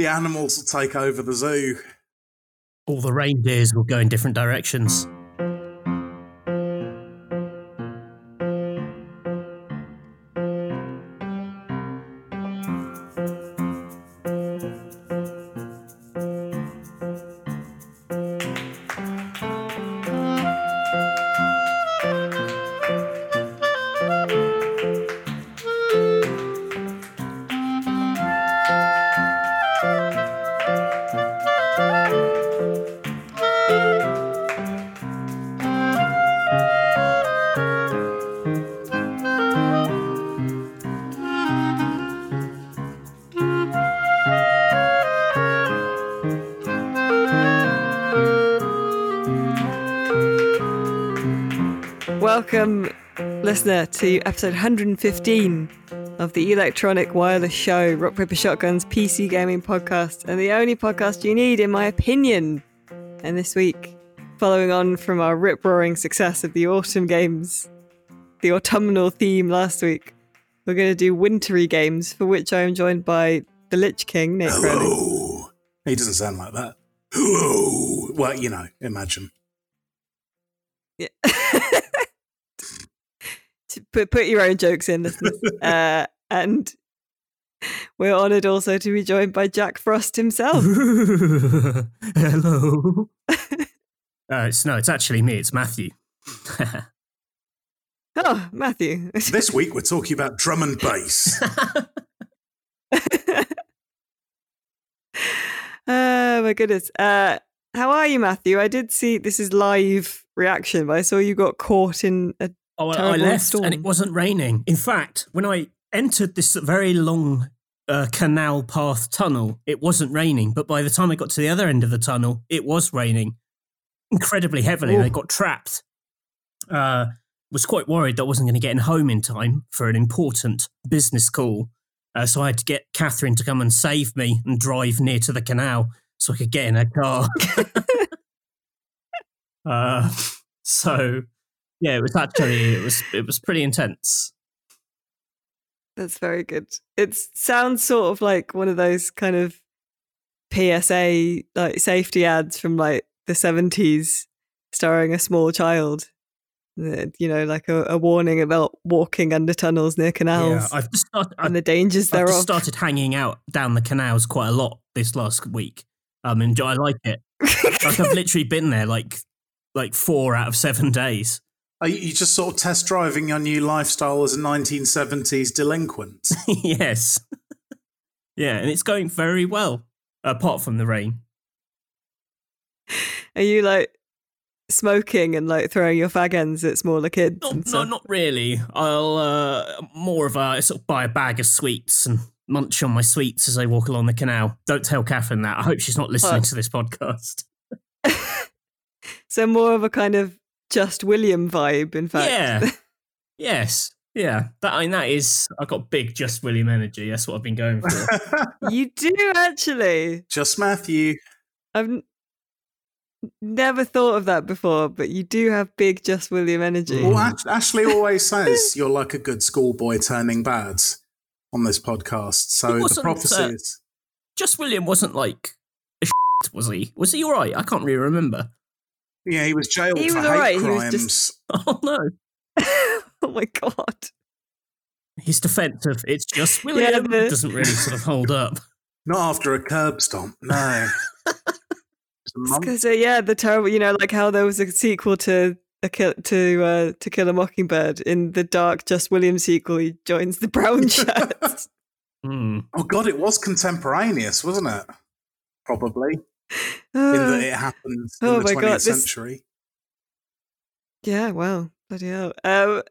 The animals will take over the zoo. All the reindeers will go in different directions. Listener, to episode 115 of the Electronic Wireless Show, Rock Paper Shotgun's PC gaming podcast, and the only podcast you need, in my opinion. And this week, following on from our rip roaring success of the autumn games, the autumnal theme last week, we're going to do wintry games, for which I am joined by the Lich King, Nate Crowley. Hello. He doesn't sound like that. Hello. Well, you know, imagine. Yeah. To put put your own jokes in, listeners. uh, and we're honoured also to be joined by Jack Frost himself. Hello. uh, it's, no, it's actually me. It's Matthew. oh, Matthew. This week we're talking about drum and bass. oh my goodness. Uh, how are you, Matthew? I did see this is live reaction, but I saw you got caught in a Oh, I- I left storm. and it wasn't raining. In fact, when I entered this very long uh, canal path tunnel, it wasn't raining. But by the time I got to the other end of the tunnel, it was raining incredibly heavily. and I got trapped. Uh, was quite worried that I wasn't going to get in home in time for an important business call. Uh, so I had to get Catherine to come and save me and drive near to the canal so I could get in her car. uh, so yeah, it was actually it was it was pretty intense. That's very good. It sounds sort of like one of those kind of PSA like safety ads from like the seventies, starring a small child. Uh, You know, like a, a warning about walking under tunnels near Yeah, canals I've just started, I've, and the dangers I've thereof. started hanging out down the canals quite a lot this last week. Um, and I like it. Like I've literally been there like like four out of seven days. Are you you just sort of test driving your new lifestyle as a 1970s delinquent? yes, yeah, and it's going very well. Apart from the rain. Are you like smoking and like throwing your fag ends at smaller kids? Not, no, not really. I'll uh, more of a sort of buy a bag of sweets and munch on my sweets as I walk along the canal. Don't tell Catherine that. I hope she's not listening Oh. to this podcast. so more of a kind of just William vibe, in fact. Yeah. yes. Yeah. That I mean that is I've got big just William energy. That's what I've been going for. you do actually. just Matthew. I've n- never thought of that before, but you do have big just William energy. Well, Ash- Ashley always says you're like a good schoolboy turning bad on this podcast. So the prophecy uh, is. just William wasn't like a was he? Was he alright? I can't really remember. Yeah, he was jailed He for was hate alright, he was crimes. just- Oh no. oh my god. His defense of it's just William the- doesn't really sort of hold up. Not after a curb stomp, no. It's a month- Because uh, yeah, the terrible, you know, like how there was a sequel to a kill, to uh, to Kill a Mockingbird. In the dark, just William sequel, he joins the brown shirts. Hmm. Oh god, it was contemporaneous, wasn't it? Probably in Uh, that it happened in oh the my 20th God, this- century. yeah, well, bloody hell. Um,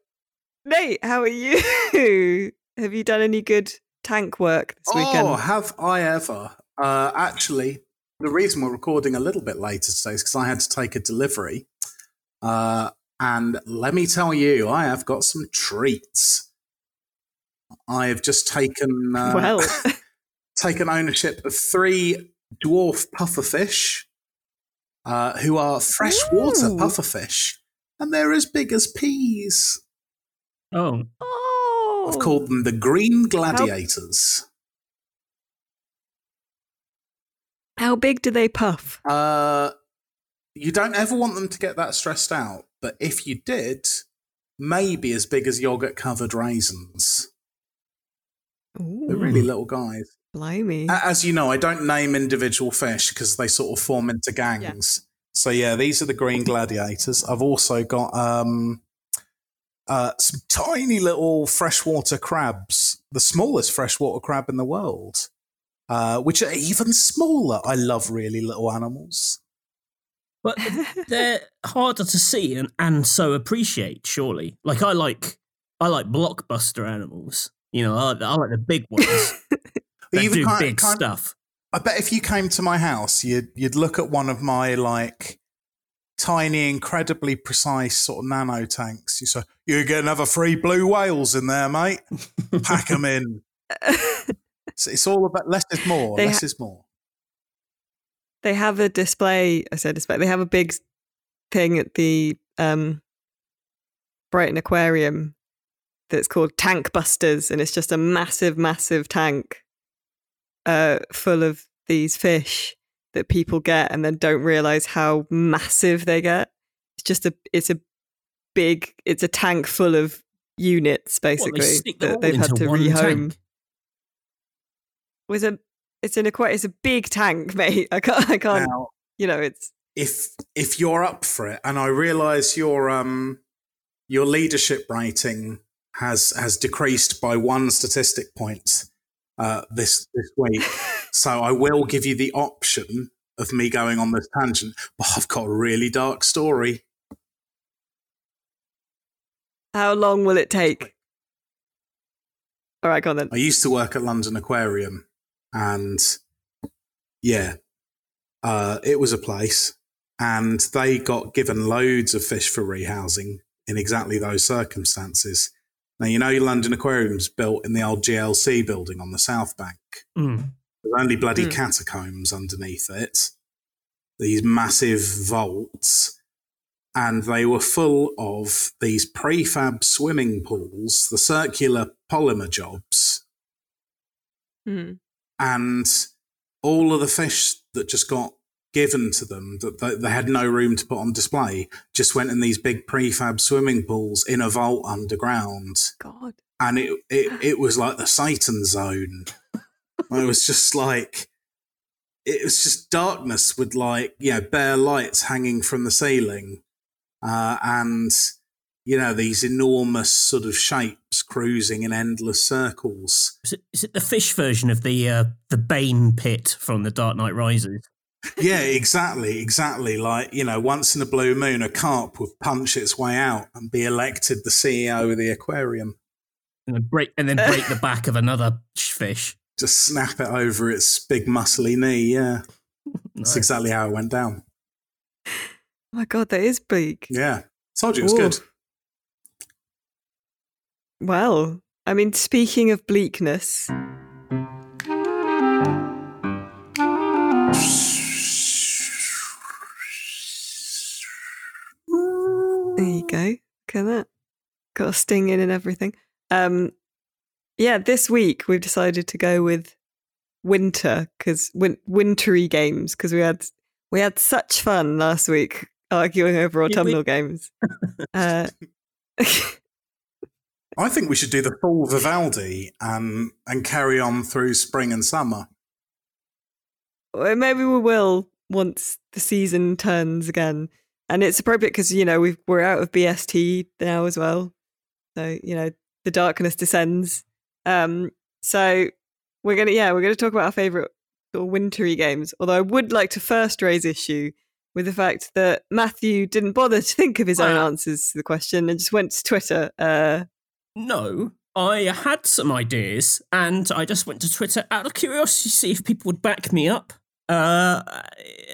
Nate, how are you? Have you done any good tank work this weekend? Oh, have I ever? Uh, actually, the reason we're recording a little bit later today is because I had to take a delivery. Uh, and let me tell you, I have got some treats. I have just taken uh, well, taken ownership of three dwarf pufferfish, uh, who are freshwater Ooh. pufferfish, and they're as big as peas. Oh. oh, I've called them the green gladiators. How big do they puff? Uh, you don't ever want them to get that stressed out, but if you did, maybe as big as yogurt covered raisins. Ooh, They're really little guys. Blimey. As you know, I don't name individual fish because they sort of form into gangs. So yeah, these are the green gladiators. I've also got um, uh, some tiny little freshwater crabs, the smallest freshwater crab in the world, uh, which are even smaller. I love really little animals. But they're harder to see and, and so appreciate, surely. Like I like I like blockbuster animals. You know, I, I like the big ones that Even do kind- big kind- stuff. I bet if you came to my house, you'd you'd look at one of my like tiny, incredibly precise sort of nano tanks. You say, "You get another three blue whales in there, mate. Pack them in." It's, it's all about less is more. They less ha- is more. they have a display. I said display. They have a big thing at the um, Brighton Aquarium that's called Tank Busters, and it's just a massive, massive tank uh, full of these fish that people get and then don't realize how massive they get. It's just a, it's a big, it's a tank full of units What, they basically that they've had to one rehome. tank? Was a, it's an aquarium. It's a big tank, mate. I can't, I can't. Now, You know, it's if if you're up for it, and I realise your um your leadership rating has has decreased by one statistic point uh, this this week, so I will give you the option of me going on this tangent. But I've got a really dark story. How long will it take? All right, go on then. I used to work at London Aquarium, and yeah, uh, it was a place, and they got given loads of fish for rehousing in exactly those circumstances. Now you know your London Aquarium's built in the old GLC building on the South Bank. Mm. There's only bloody Mm. catacombs underneath it. These massive vaults. And they were full of these prefab swimming pools, the circular polymer jobs, Hmm. and all of the fish that just got given to them that they, they had no room to put on display just went in these big prefab swimming pools in a vault underground God. and it it, it was like the Satan zone. it was just like it was just darkness with like you know bare lights hanging from the ceiling, uh, and you know these enormous sort of shapes cruising in endless circles. Is it, is it the fish version of the uh, the Bane pit from The Dark Knight Rises? Yeah, exactly, exactly. Like you know, once in a blue moon, a carp would punch its way out and be elected the CEO of the aquarium. And then break and then break the back of another fish. Just snap it over its big muscly knee. Yeah, that's exactly how it went down. Oh my God, that is bleak. Yeah. Told you it was Ooh. good. Well, I mean, speaking of bleakness, go. Look at that. Got a sting in and everything. Um, yeah, this week we've decided to go with winter because win- wintry games because we had we had such fun last week arguing over Did we? autumnal games. Uh, I think we should do the full Vivaldi and and carry on through spring and summer. Well, maybe we will once the season turns again. And it's appropriate because, you know, we've, we're out of BST now as well. So, you know, the darkness descends. Um, so we're going to, yeah, we're to talk about our favorite sort of wintry games. Although I would like to first raise issue with the fact that Matthew didn't bother to think of his own answers to the question and just went to Twitter. Uh, No, I had some ideas, and I just went to Twitter out of curiosity to see if people would back me up. Uh,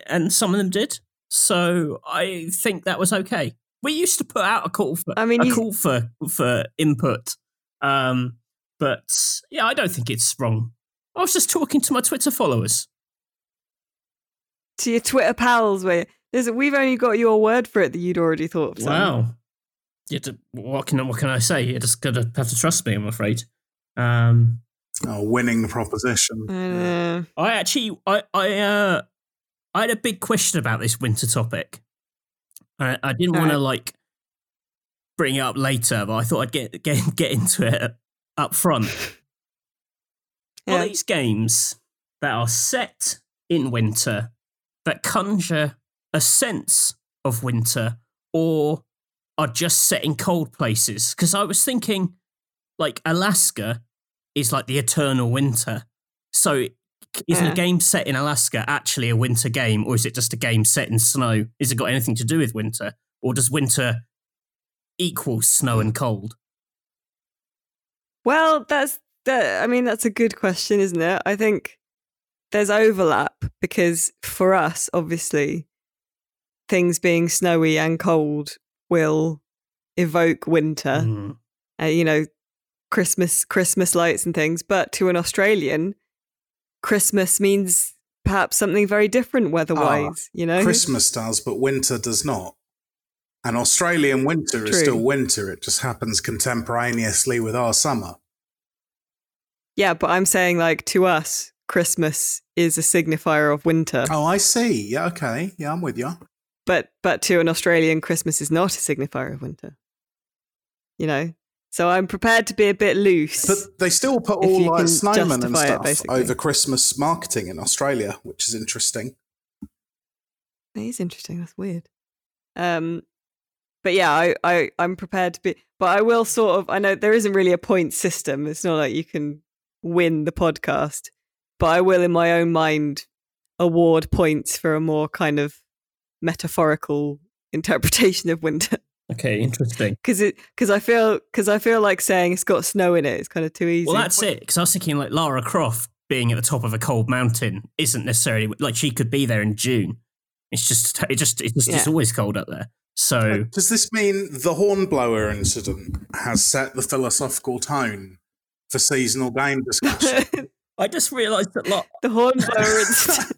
and some of them did. So I think that was okay. We used to put out a call for I mean, a call for for input. Um, but yeah, I don't think it's wrong. I was just talking to my Twitter followers. to your Twitter pals, where there's, we've only got your word for it that you'd already thought of. something. Wow. You have to, what can what can I say? You're just gotta have to trust me. I'm afraid. Um, Oh, winning proposition. Uh, I actually, I, I, uh, I had a big question about this winter topic. I, I didn't want to like bring it up later, but I thought I'd get get get into it up front. Yeah. Are these games that are set in winter that conjure a sense of winter, or are just set in cold places? Because I was thinking, like Alaska is like the eternal winter. So is Yeah. a game set in Alaska actually a winter game, or is it just a game set in snow? Is it got anything to do with winter, or does winter equal snow and cold? Well, that's that. I mean, that's a good question, isn't it? I think there's overlap because for us, obviously, things being snowy and cold will evoke winter. Mm. Uh, you know, Christmas, Christmas lights and things. But to an Australian, Christmas means perhaps something very different weather-wise. Ah, you know, Christmas does, but winter does not. And Australian winter is still winter. It just happens contemporaneously with our summer. yeah. But I'm saying, like to us, Christmas is a signifier of winter. Oh, I see. Yeah, okay. Yeah, I'm with you. but but to an Australian, Christmas is not a signifier of winter. You know, so I'm prepared to be a bit loose. But they still put all like snowmen and justify it, stuff over Christmas marketing in Australia, which is interesting. That is interesting. That's weird. Um, but yeah, I, I I'm prepared to be. But I will sort of. I know there isn't really a point system. It's not like you can win the podcast. But I will, in my own mind, award points for a more kind of metaphorical interpretation of winter. Okay, interesting. Because it because I feel because I feel like saying it's got snow in it. it is kind of too easy. Well, that's it. Because I was thinking, like Lara Croft being at the top of a cold mountain isn't necessarily like she could be there in June. It's just, it just, it's just, it's always cold up there. So uh, Does this mean the hornblower incident has set the philosophical tone for seasonal game discussion? I just realised that like, the hornblower incident.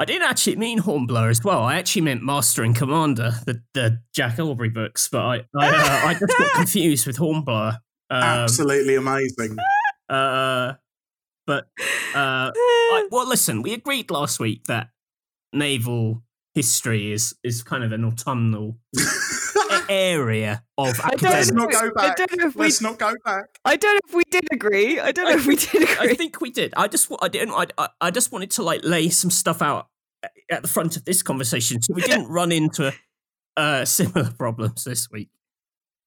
I didn't actually mean Hornblower as well. I actually meant Master and Commander, the, the Jack Aubrey books, but I I, uh, I just got confused with Hornblower. Um, Absolutely amazing. uh, but uh, I, well, listen, we agreed last week that naval history is is kind of an autumnal area of I don't Let's not go I back. don't know if we. Let's not go back. I don't know if we did agree. I don't know if we did agree. I think we did. I just, I didn't. I, I, I just wanted to like lay some stuff out at the front of this conversation, so we didn't run into uh, similar problems this week.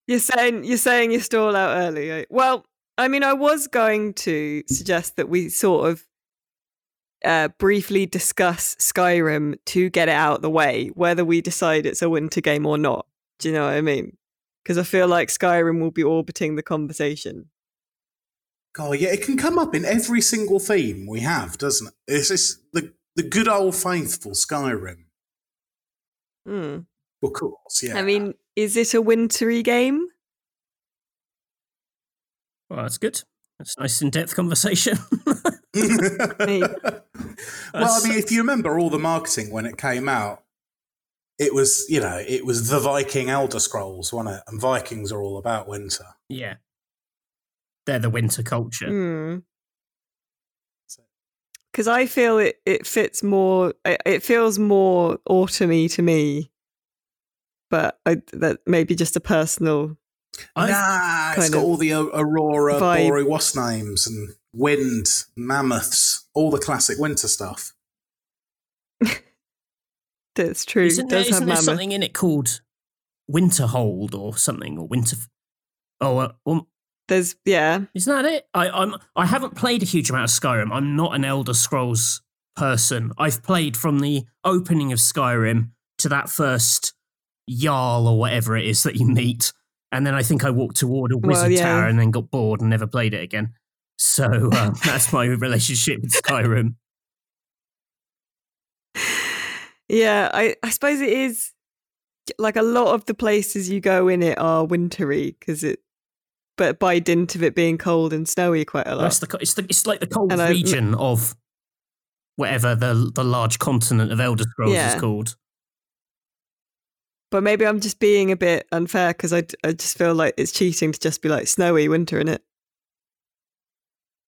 You're saying you're saying you stall out early. eh? Well, I mean, I was going to suggest that we sort of uh, briefly discuss Skyrim to get it out of the way, whether we decide it's a winter game or not. Do you know what I mean? Because I feel like Skyrim will be orbiting the conversation. God, yeah, it can come up in every single theme we have, doesn't it? It's just the the good old faithful Skyrim. Hmm. Of course, yeah. I mean, is it a wintry game? Well, that's good. That's a nice in-depth conversation. well, I mean, if you remember all the marketing when it came out, it was you know it was the Viking Elder Scrolls, wasn't it? And Vikings are all about winter. yeah, they're the winter culture. Hmm. Because I feel it, it fits more. It, it feels more autumny to me, but I, that may be just a personal. I've- nah, it's kind got of all the Aurora, vibe. Boreal Wasp names and wind, mammoths, all the classic winter stuff. That's true. Isn't there, isn't there something in it called Winterhold or something or Winter? Oh, uh, um, There's yeah. isn't that it? I, I'm I haven't played a huge amount of Skyrim. I'm not an Elder Scrolls person. I've played from the opening of Skyrim to that first Jarl or whatever it is that you meet, and then I think I walked toward a Well, wizard yeah. tower and then got bored and never played it again. So um, that's my relationship with Skyrim. Yeah, I, I suppose it is like a lot of the places you go in it are wintry because it, but by dint of it being cold and snowy quite a lot. That's the it's the it's like the cold And I- region of whatever the the large continent of Elder Scrolls Yeah. is called. But maybe I'm just being a bit unfair because I, I just feel like it's cheating to just be like snowy winter in it.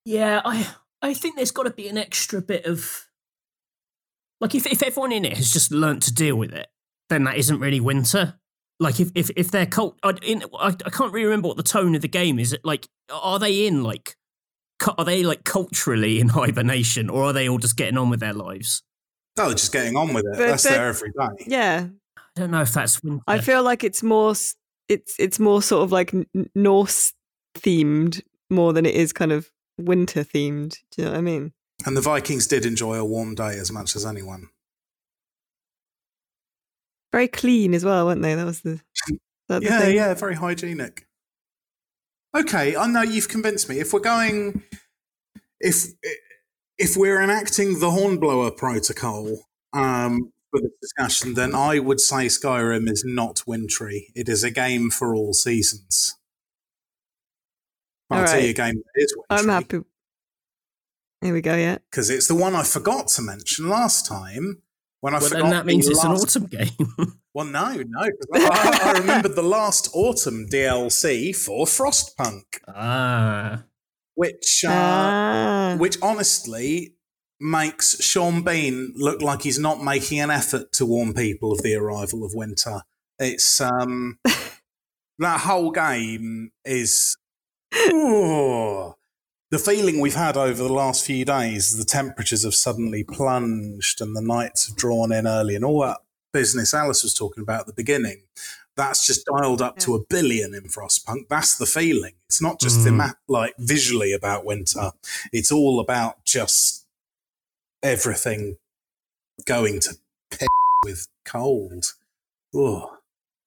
Yeah, I I think there's got to be an extra bit of like if, if everyone in it has just learnt to deal with it, then that isn't really winter. Like if if if they're cult, I, in, I, I can't really remember what the tone of the game is. Like, are they in like, are they like culturally in hibernation, or are they all just getting on with their lives? Oh, just getting on with it. But- That's but- there every day. Yeah, I don't know if that's winter. I feel like it's more it's it's more sort of like Norse themed more than it is kind of winter themed. Do you know what I mean? And the Vikings did enjoy a warm day as much as anyone. Very clean as well, weren't they? That was the, that Yeah, yeah, very hygienic. Okay, I know you've convinced me. If we're going, if if we're enacting the Hornblower Protocol um, for the discussion, then I would say Skyrim is not wintry. It is a game for all seasons. I'll All tell you a game that is I'm happy. Here we go. Yeah. because it's the one I forgot to mention last time. When I well, forgot then that means the it's an autumn game. Well, no, no. I, I remembered the last autumn DLC for Frostpunk, ah, which uh, Ah. which honestly makes Sean Bean look like he's not making an effort to warn people of the arrival of winter. It's um that whole game is Ooh. The feeling we've had over the last few days. The temperatures have suddenly plunged, and the nights have drawn in early, and all that business Alice was talking about at the beginning. That's just dialed up to a billion in Frostpunk. That's the feeling. It's not just Mm. thema- like visually about winter. It's all about just everything going to piss with cold. Oh,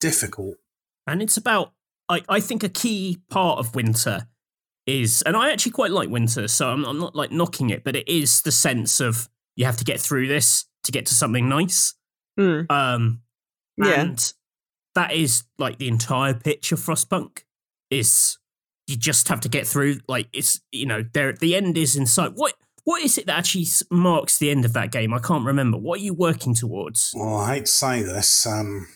difficult. and it's about. I I think a key part of winter is, and I actually quite like winter, so I'm, I'm not like knocking it, but it is the sense of you have to get through this to get to something nice. Mm. Um, Yeah. and that is like the entire pitch of Frostpunk is you just have to get through. Like it's you know there the end is in sight. What what is it that actually marks the end of that game? I can't remember. What are you working towards? Well, I hate to say this. Um,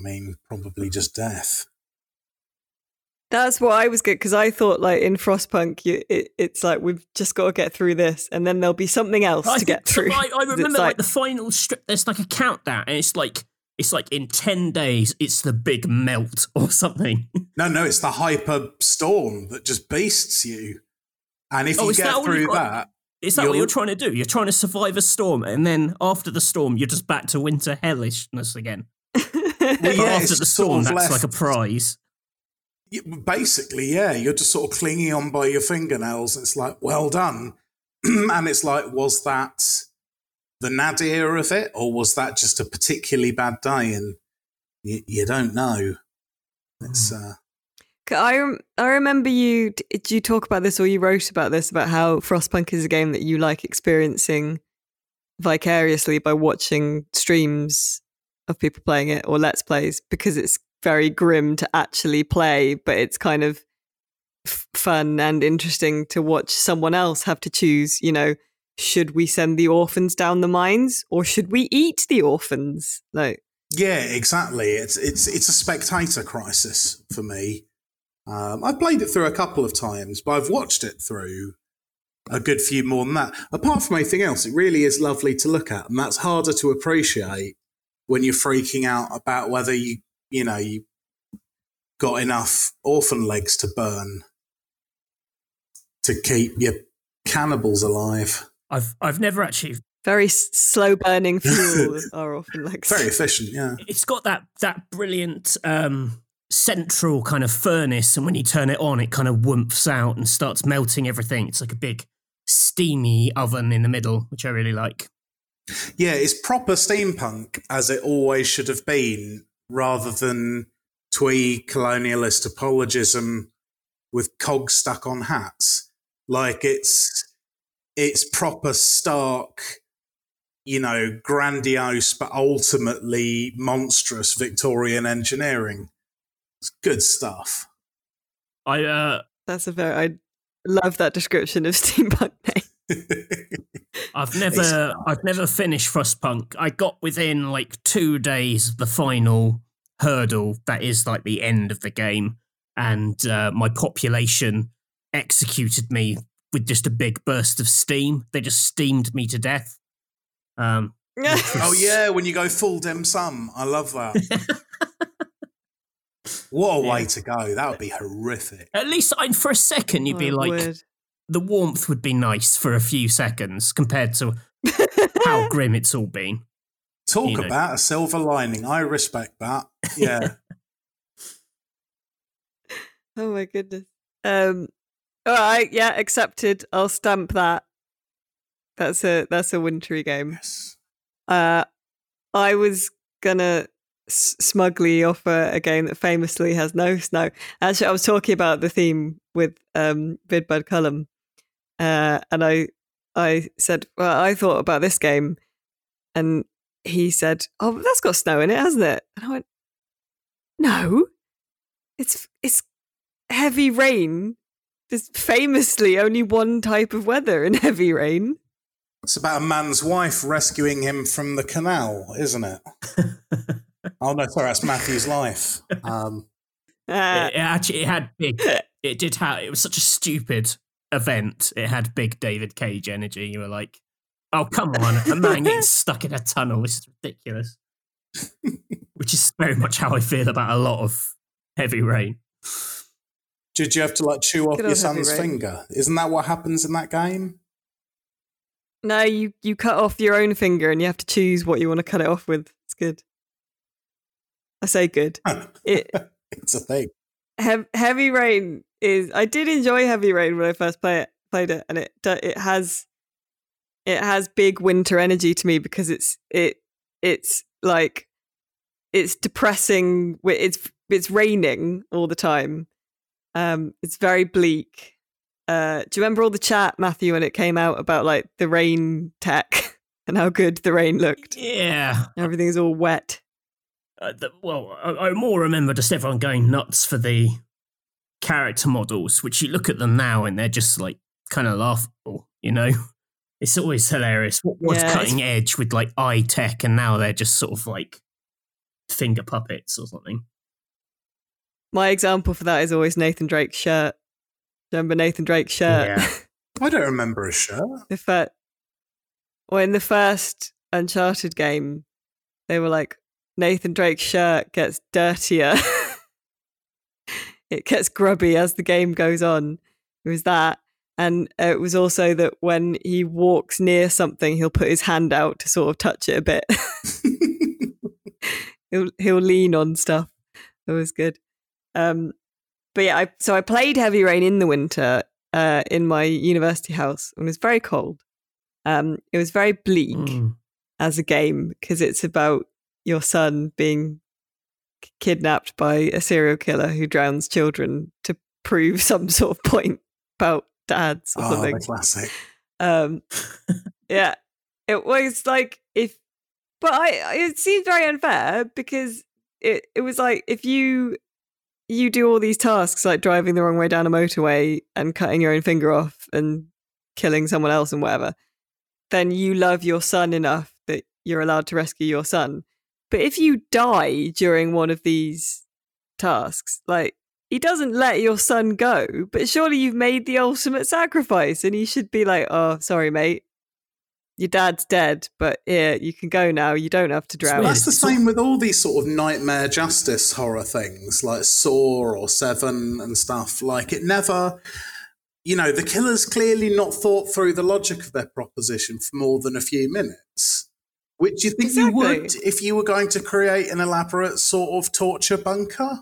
I mean, probably just death. That's what I was good because I thought like in Frostpunk, you, it, it's like we've just got to get through this, and then there'll be something else I to get through. I, I remember like, the final strip. There's like a countdown, and it's like it's like in ten days, it's the big melt or something. No, no, it's the hyper storm that just beasts you. And if Oh, you is that get all you've through got? that, Is that what You're- you're trying to do? You're trying to survive a storm, and then after the storm, you're just back to winter hellishness again. Well, yeah, after it's the sort storm, of that's like a prize. Basically, yeah, you're just sort of clinging on by your fingernails. It's like, well done. and it's like, was that the nadir of it, or was that just a particularly bad day? And you, you don't know. It's uh, I rem- I remember you. Did you talk about this or you wrote about this about how Frostpunk is a game that you like experiencing vicariously by watching streams of people playing it or let's plays because it's very grim to actually play, but it's kind of f- fun and interesting to watch someone else have to choose. You know, should we send the orphans down the mines or should we eat the orphans? Like, Yeah, exactly. It's it's it's a spectator crisis for me. Um, I've played it through a couple of times, but I've watched it through a good few more than that. Apart from anything else, it really is lovely to look at, and that's harder to appreciate when you're freaking out about whether you you know you got enough orphan legs to burn to keep your cannibals alive. I've I've never actually. very slow burning fuel are often like Very efficient, yeah. It's got that that brilliant um, central kind of furnace, and when you turn it on, it kind of whoomps out and starts melting everything. It's like a big steamy oven in the middle, which I really like. Yeah, it's proper steampunk as it always should have been, rather than twee colonialist apologism with cogs stuck on hats. Like it's it's proper stark, you know, grandiose but ultimately monstrous Victorian engineering. It's good stuff. I uh, That's a very. I love that description of steampunk. Name. I've never I've never finished Frostpunk. I got within like two days of the final hurdle that is like the end of the game, and uh, my population executed me with just a big burst of steam. They just steamed me to death. Um, Oh yeah, when you go full dim sum, I love that. what a way Yeah. to go! That would be horrific. at least I, for a second, you'd be Oh, like, word. The warmth would be nice for a few seconds compared to how grim it's all been. Talk You know. about a silver lining. I respect that. Yeah. Oh my goodness. Um all right, yeah, accepted. I'll stamp that. That's a that's a wintry game. yes. Uh I was gonna s- smugly offer a game that famously has no snow. Actually, I was talking about the theme with um Vidbud Cullum. Uh and I I said, Well, I thought about this game and he said, Oh, but that's got snow in it, hasn't it? And I went, No. It's it's heavy rain. There's famously only one type of weather in heavy rain. It's about a man's wife rescuing him from the canal, isn't it? oh no, sorry, that's Matthew's life. Um, Uh, it, it actually it had big. It did have. It was such a stupid event. It had big David Cage energy. You were like, "Oh come on, a man getting stuck in a tunnel. This is ridiculous." Which is very much how I feel about a lot of heavy rain. did you have to like chew off Good your son's finger? Isn't that what happens in that game? no, you you cut off your own finger and you have to choose what you want to cut it off with. It's good. I say good. It it's a thing. hev- heavy rain is. I did enjoy heavy rain when I first play it, played it, and it it has it has big winter energy to me because it's it it's like it's depressing. It's it's raining all the time. Um, it's very bleak. Uh, do you remember all the chat, Matthew, when it came out about like the rain tech and how good the rain looked? Yeah. Everything's all wet. Uh, the, well, I, I more remember just everyone going nuts for the character models, which you look at them now and they're just like kind of laughable, you know? It's always hilarious. What was Yeah, cutting edge with like eye tech and now they're just sort of like finger puppets or something. My example for that is always Nathan Drake's shirt. Do you Remember Nathan Drake's shirt? Yeah. I don't remember a shirt. the first, well, in the first Uncharted game, they were like, Nathan Drake's shirt gets dirtier. it gets grubby as the game goes on. It was that. And it was also that when he walks near something, he'll put his hand out to sort of touch it a bit. he'll he'll lean on stuff. That was good. Um, but yeah, I, so I played Heavy Rain in the winter uh, in my university house, and it was very cold. Um, it was very bleak Mm. as a game because it's about your son being kidnapped by a serial killer who drowns children to prove some sort of point about dads or Oh, something. the classic. Um, yeah, it was like if, but I- it seemed very unfair because it it was like if you you do all these tasks like driving the wrong way down a motorway and cutting your own finger off and killing someone else and whatever, then you love your son enough that you're allowed to rescue your son. But if you die during one of these tasks, like he doesn't let your son go, but surely you've made the ultimate sacrifice and he should be like, oh, sorry, mate. Your dad's dead, but here, you can go now. You don't have to drown. That's the same with all these sort of nightmare justice horror things like Saw or Seven and stuff. Like it never, you know, the killer's clearly not thought through the logic of their proposition for more than a few minutes. Which you think you would if you were going to create an elaborate sort of torture bunker?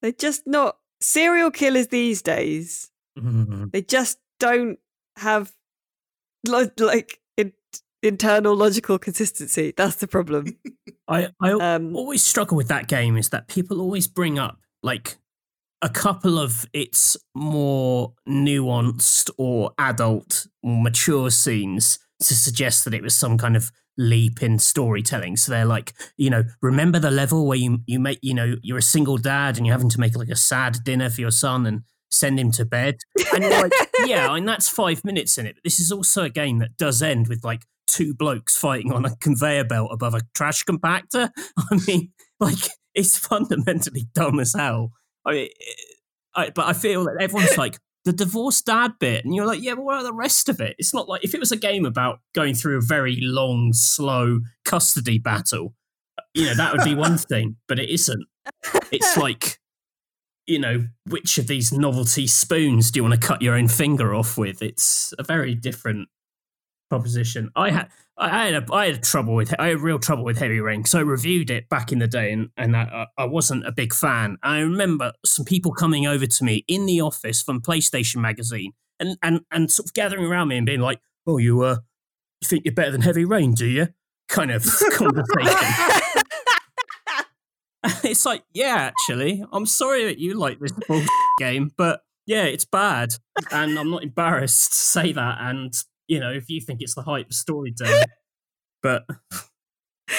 They're just not serial killers these days. Mm. They just don't have lo- like in- internal logical consistency. That's the problem. I, I Um, always struggle with that game is that people always bring up like a couple of its more nuanced or adult or mature scenes to suggest that it was some kind of leap in storytelling. So they're like, you know, remember the level where you you make, you know, you're a single dad and you're having to make like a sad dinner for your son and send him to bed. And you're like, yeah, and that's five minutes in it. But this is also a game that does end with like two blokes fighting on a conveyor belt above a trash compactor. I mean, like it's fundamentally dumb as hell. I, eh, I but I feel that everyone's like, the divorced dad bit, and you're like, yeah, but what are the rest of it? It's not like if it was a game about going through a very long, slow custody battle, uh, you know, that would be one thing, but it isn't. It's like, you know, which of these novelty spoons do you want to cut your own finger off with? It's a very different proposition. I had I had a, I had trouble with I had real trouble with Heavy Rain because I reviewed it back in the day and and I, I wasn't a big fan. I remember some people coming over to me in the office from PlayStation Magazine and and and sort of gathering around me and being like, "Oh, you uh, you think you're better than Heavy Rain, do you?" Kind of conversation. it's like, yeah, actually, I'm sorry that you like this game, but yeah, it's bad, and I'm not embarrassed to say that. And you know, if you think it's the hype of storytelling, but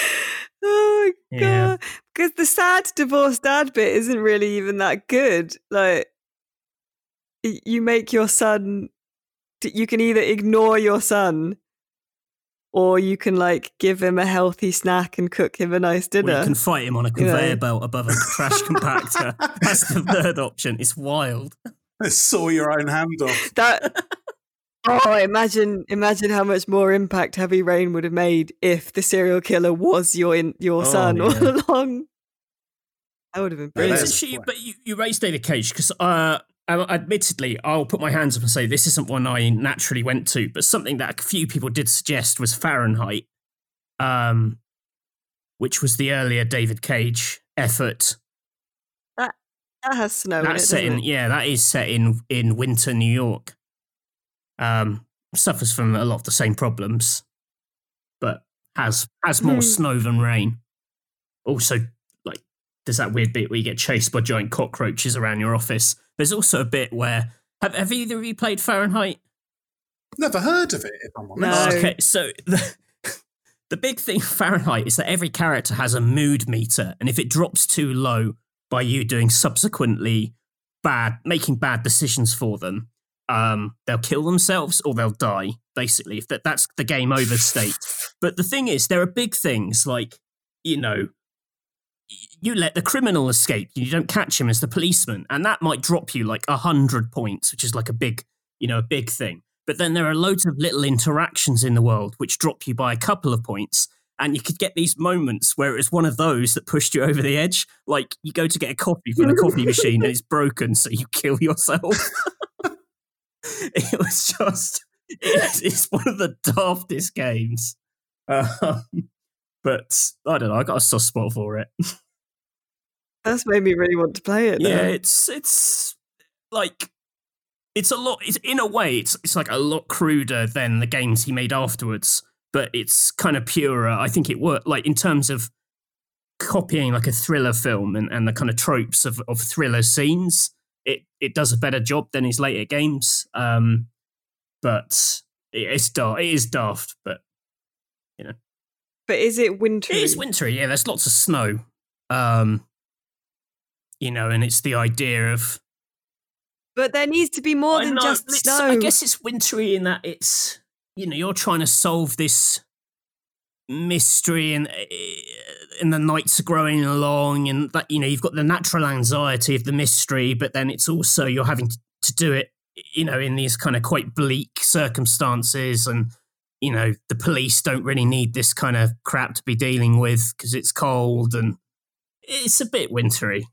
oh my Yeah. god! Because the sad divorced dad bit isn't really even that good. Like, you make your son. You can either ignore your son, or you can like give him a healthy snack and cook him a nice Or dinner. you can fight him on a You know. conveyor belt above a trash compactor. That's the third option. It's wild. Saw your own hand off. that oh imagine imagine how much more impact heavy rain would have made if the serial killer was your in, your Oh, son all along that would have been Yeah, brilliant that's- Actually, but you, you raised David Cage because, uh, admittedly, I'll put my hands up and say this isn't one I naturally went to, but something that a few people did suggest was Fahrenheit, um, which was the earlier David Cage effort. that that has snow in it, That's set in, it? yeah, that is set in in winter New York. Um, suffers from a lot of the same problems, but has has more Hmm. snow than rain. Also, like there's that weird bit where you get chased by giant cockroaches around your office. There's also a bit where have have either of you played Fahrenheit? Never heard of it, if I'm honest. No. Okay, so the, the big thing Fahrenheit is that every character has a mood meter, and if it drops too low by you doing subsequently bad, making bad decisions for them, um, they'll kill themselves or they'll die. Basically, if that that's the game over state. But the thing is, there are big things like you know. You let the criminal escape. You don't catch him as the policeman, and that might drop you like a hundred points, which is like a big, you know, a big thing. But then there are loads of little interactions in the world which drop you by a couple of points. And you could get these moments where it's one of those that pushed you over the edge. Like you go to get a coffee from the coffee machine and it's broken, so you kill yourself. it was just, it's, it's one of the daftest games. Um, but I don't know, I got a soft spot for it. that's made me really want to play it. Yeah, it's it's like it's a lot. It's in a way, it's it's like a lot cruder than the games he made afterwards. But it's kind of purer. I think it worked. Like in terms of copying like a thriller film and, and the kind of tropes of, of thriller scenes, it it does a better job than his later games. Um, but it's daft. It is daft, but you know. but is it wintry it is wintry. Yeah, there's lots of snow. Um, you know, and it's the idea of but there needs to be more I than know, just snow I guess it's wintry in that it's you know you're trying to solve this mystery and and the nights are growing along and that you know you've got the natural anxiety of the mystery but then it's also you're having to, to do it you know in these kind of quite bleak circumstances and you know the police don't really need this kind of crap to be dealing with because it's cold and it's a bit wintry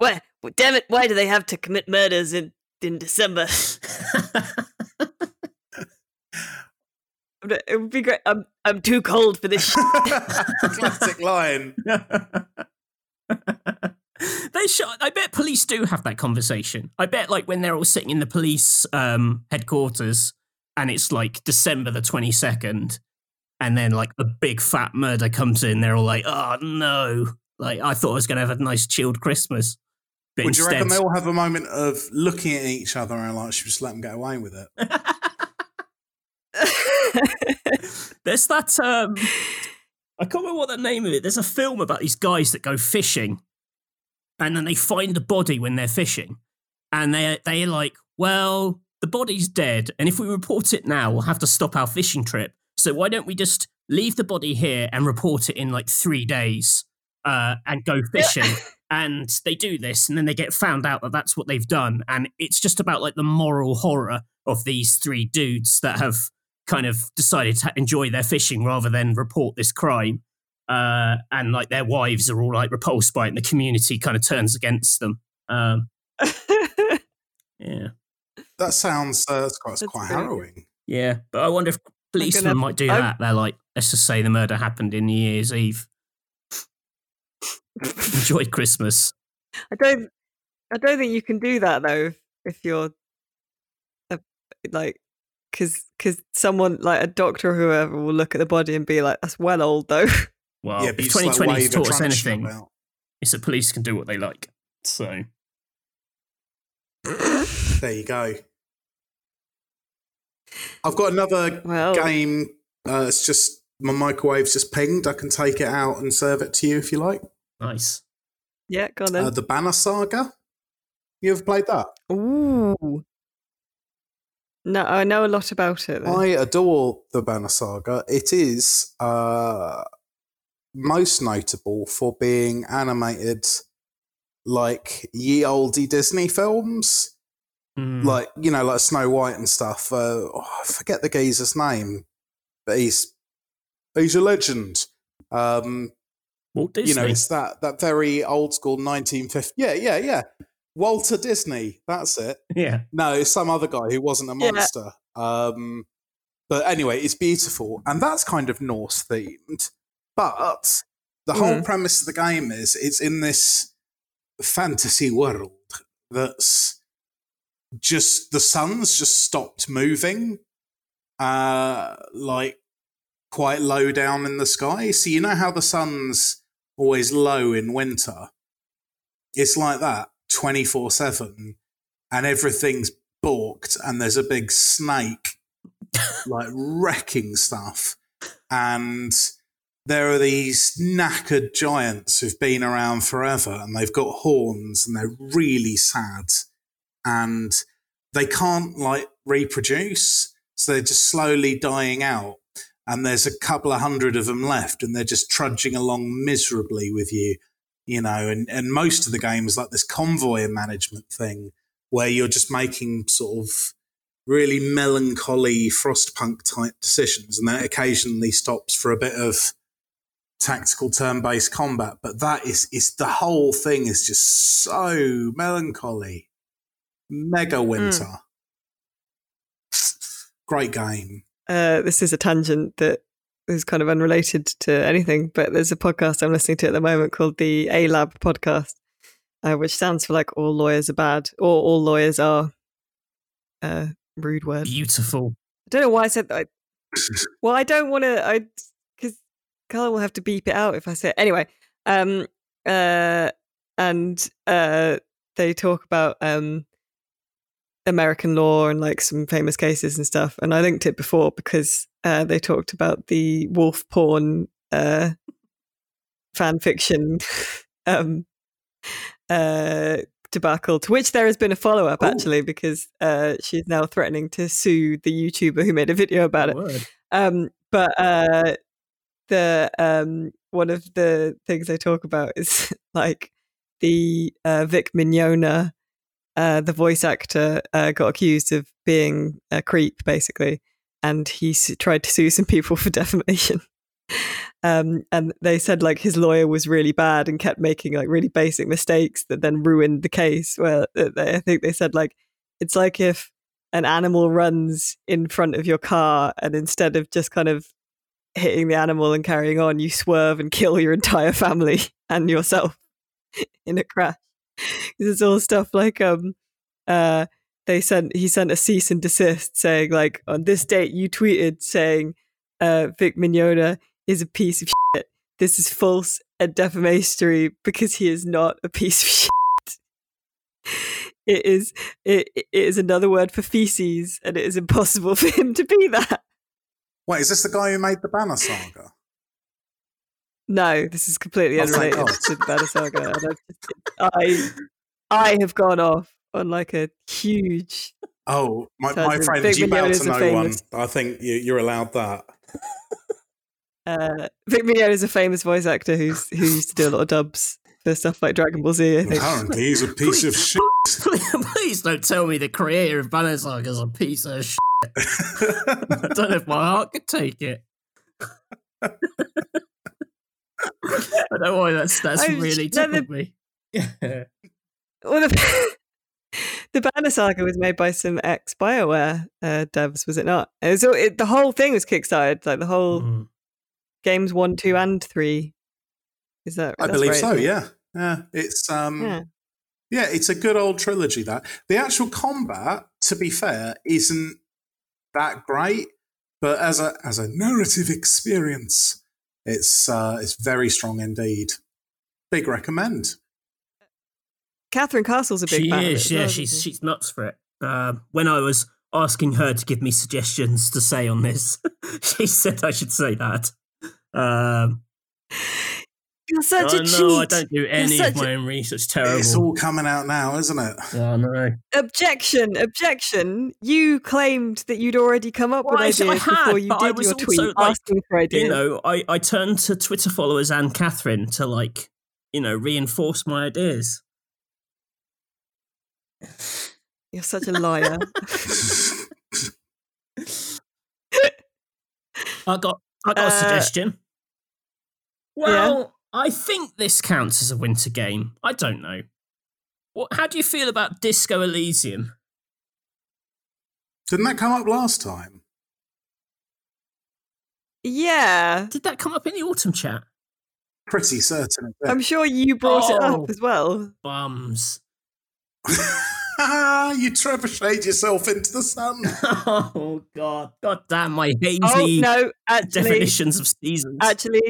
Why, well, damn it, why do they have to commit murders in, in December? it would be great. I'm, I'm too cold for this. Classic line. they should. I bet police do have that conversation. I bet, like when they're all sitting in the police um, headquarters, and it's like December the twenty second, and then like a big fat murder comes in. They're all like, "Oh no!" Like I thought I was going to have a nice chilled Christmas, but Would you instead, reckon they all have a moment of looking at each other and like, should we just let them get away with it? There's that. Um, I can't remember what the name of it. There's a film about these guys that go fishing, and then they find the body when they're fishing, and they they're like, "Well, the body's dead, and if we report it now, we'll have to stop our fishing trip. So why don't we just leave the body here and report it in like three days, uh, and go fishing?" and they do this, and then they get found out that that's what they've done, and it's just about like the moral horror of these three dudes that have kind of decided to enjoy their fishing rather than report this crime. Uh, and like their wives are all like repulsed by it, and the community kind of turns against them. Um, yeah, That sounds uh, that's quite, that's That's quite brilliant. harrowing. yeah. But I wonder if policemen gonna- might do I'm- that. They're like, let's just say the murder happened in New Year's Eve. Enjoy Christmas. I don't. I don't think you can do that though. If, if you're, a, like, because because someone like a doctor or whoever will look at the body and be like, "That's well old though." Well, yeah, but if you like, 2020 has taught us anything, about. it's that police can do what they like. So There you go. I've got another well, game. Uh, it's just my microwave's just pinged. I can take it out and serve it to you if you like. nice. yeah, go on then. Uh, the Banner Saga. You ever played that? Ooh. No, I know a lot about it. Though. I adore the Banner Saga. It is uh, most notable for being animated like ye olde Disney films, Mm. like you know, like Snow White and stuff. Uh, oh, I forget the geezer's name, but he's he's a legend. Um, Walt Disney. you know, it's that that very old school 1950. Yeah, yeah, yeah. Walter Disney. That's it. yeah. No, it's some other guy who wasn't a Yeah. monster. Um, but anyway, it's beautiful, and that's kind of Norse themed. But the whole Mm. premise of the game is it's in this fantasy world that's just the sun's just stopped moving, uh, like quite low down in the sky. So you know how the sun's always low in winter. It's like that twenty four seven, and everything's balked, and there's a big snake like wrecking stuff, and there are these knackered giants who've been around forever, and they've got horns, and they're really sad, and they can't like reproduce, so they're just slowly dying out. And there's a couple of hundred of them left, and they're just trudging along miserably with you you know, and, and most of the game is like this convoy management thing where you're just making sort of really melancholy frostpunk type decisions and that occasionally stops for a bit of tactical turn-based combat but that is is the whole thing is just so melancholy. Mega winter. Great game. Uh, this is a tangent that is kind of unrelated to anything, but there's a podcast I'm listening to at the moment called the A Lab podcast, uh, which stands for like all lawyers are bad or all lawyers are. Uh, rude word. Beautiful. I don't know why I said that. Well, I don't want to. I because Carl will have to beep it out if I say it. Anyway, um, uh, and uh, they talk about um American law and like some famous cases and stuff. And I linked it before because uh, they talked about the wolf porn uh fan fiction um uh debacle to which there has been a follow-up actually because uh she's now threatening to sue the YouTuber who made a video about it. Um, but uh, the um, one of the things they talk about is like the uh, Vic Mignogna, uh, the voice actor, uh, got accused of being a creep, basically, and he s- tried to sue some people for defamation. Um, and they said like his lawyer was really bad and kept making like really basic mistakes that then ruined the case. Well, uh, they, I think they said like it's like if an animal runs in front of your car and instead of just kind of hitting the animal and carrying on, you swerve and kill your entire family and yourself in a crash. Is all stuff like um uh they sent he sent a cease and desist saying like on this date you tweeted saying uh Vic Mignogna is a piece of shit. This is false and defamatory because he is not a piece of shit. It is it, it is another word for feces, and it is impossible for him to be that. wait is this the guy who made the banner saga No, this is completely Oh, unrelated God. to the Banner Saga. I, I, I have gone off on like a huge. oh my, my the friend Big you bow Mignogna's to a no one i think you, you're allowed that Uh, Vic Mignogna is a famous voice actor who's who used to do a lot of dubs for stuff like Dragon Ball Z. I think. Apparently, he's a piece of shit. Please don't tell me the creator of Banner Saga is a piece of shit. I don't know if my heart could take it. I don't know why that's that's I- really no, the- tickled me. Yeah. Well, the, the Banner Saga was made by some ex Bioware uh, devs, was it not? It was, all- it, the whole thing was kickstarted, like the whole Mm. games one, two, and three. Is that? I believe right, so. Yeah, yeah. It's um, Yeah. yeah. it's a good old trilogy. That the actual combat, to be fair, isn't that great, but as a as a narrative experience, it's uh, it's very strong indeed. Big recommend. Catherine Castle's a big She fan. of it is, as yeah. she's she? she's nuts for it. Uh, when I was asking her to give me suggestions to say on this, she said I should say that. Um, You're such I a know cheat. I don't do any of my own research. Terrible. It's all coming out now, isn't it? Oh no. Objection! Objection! You claimed that you'd already come up Well, I- with I ideas had, before you did your tweet like, asking for ideas. You know, I, I turned to Twitter followers and Catherine to like, you know, reinforce my ideas. You're such a liar. I got I got a Uh, suggestion. Well, I think this counts as a winter game. I don't know. What? How do you feel about Disco Elysium? Didn't that come up last time? yeah, Did that come up in the autumn chat? Pretty certain. I'm sure you brought it Oh. up as well. Bums. you trebucheted yourself into the sun. oh God! God damn my hazy Oh no, actually, definitions of seasons. actually,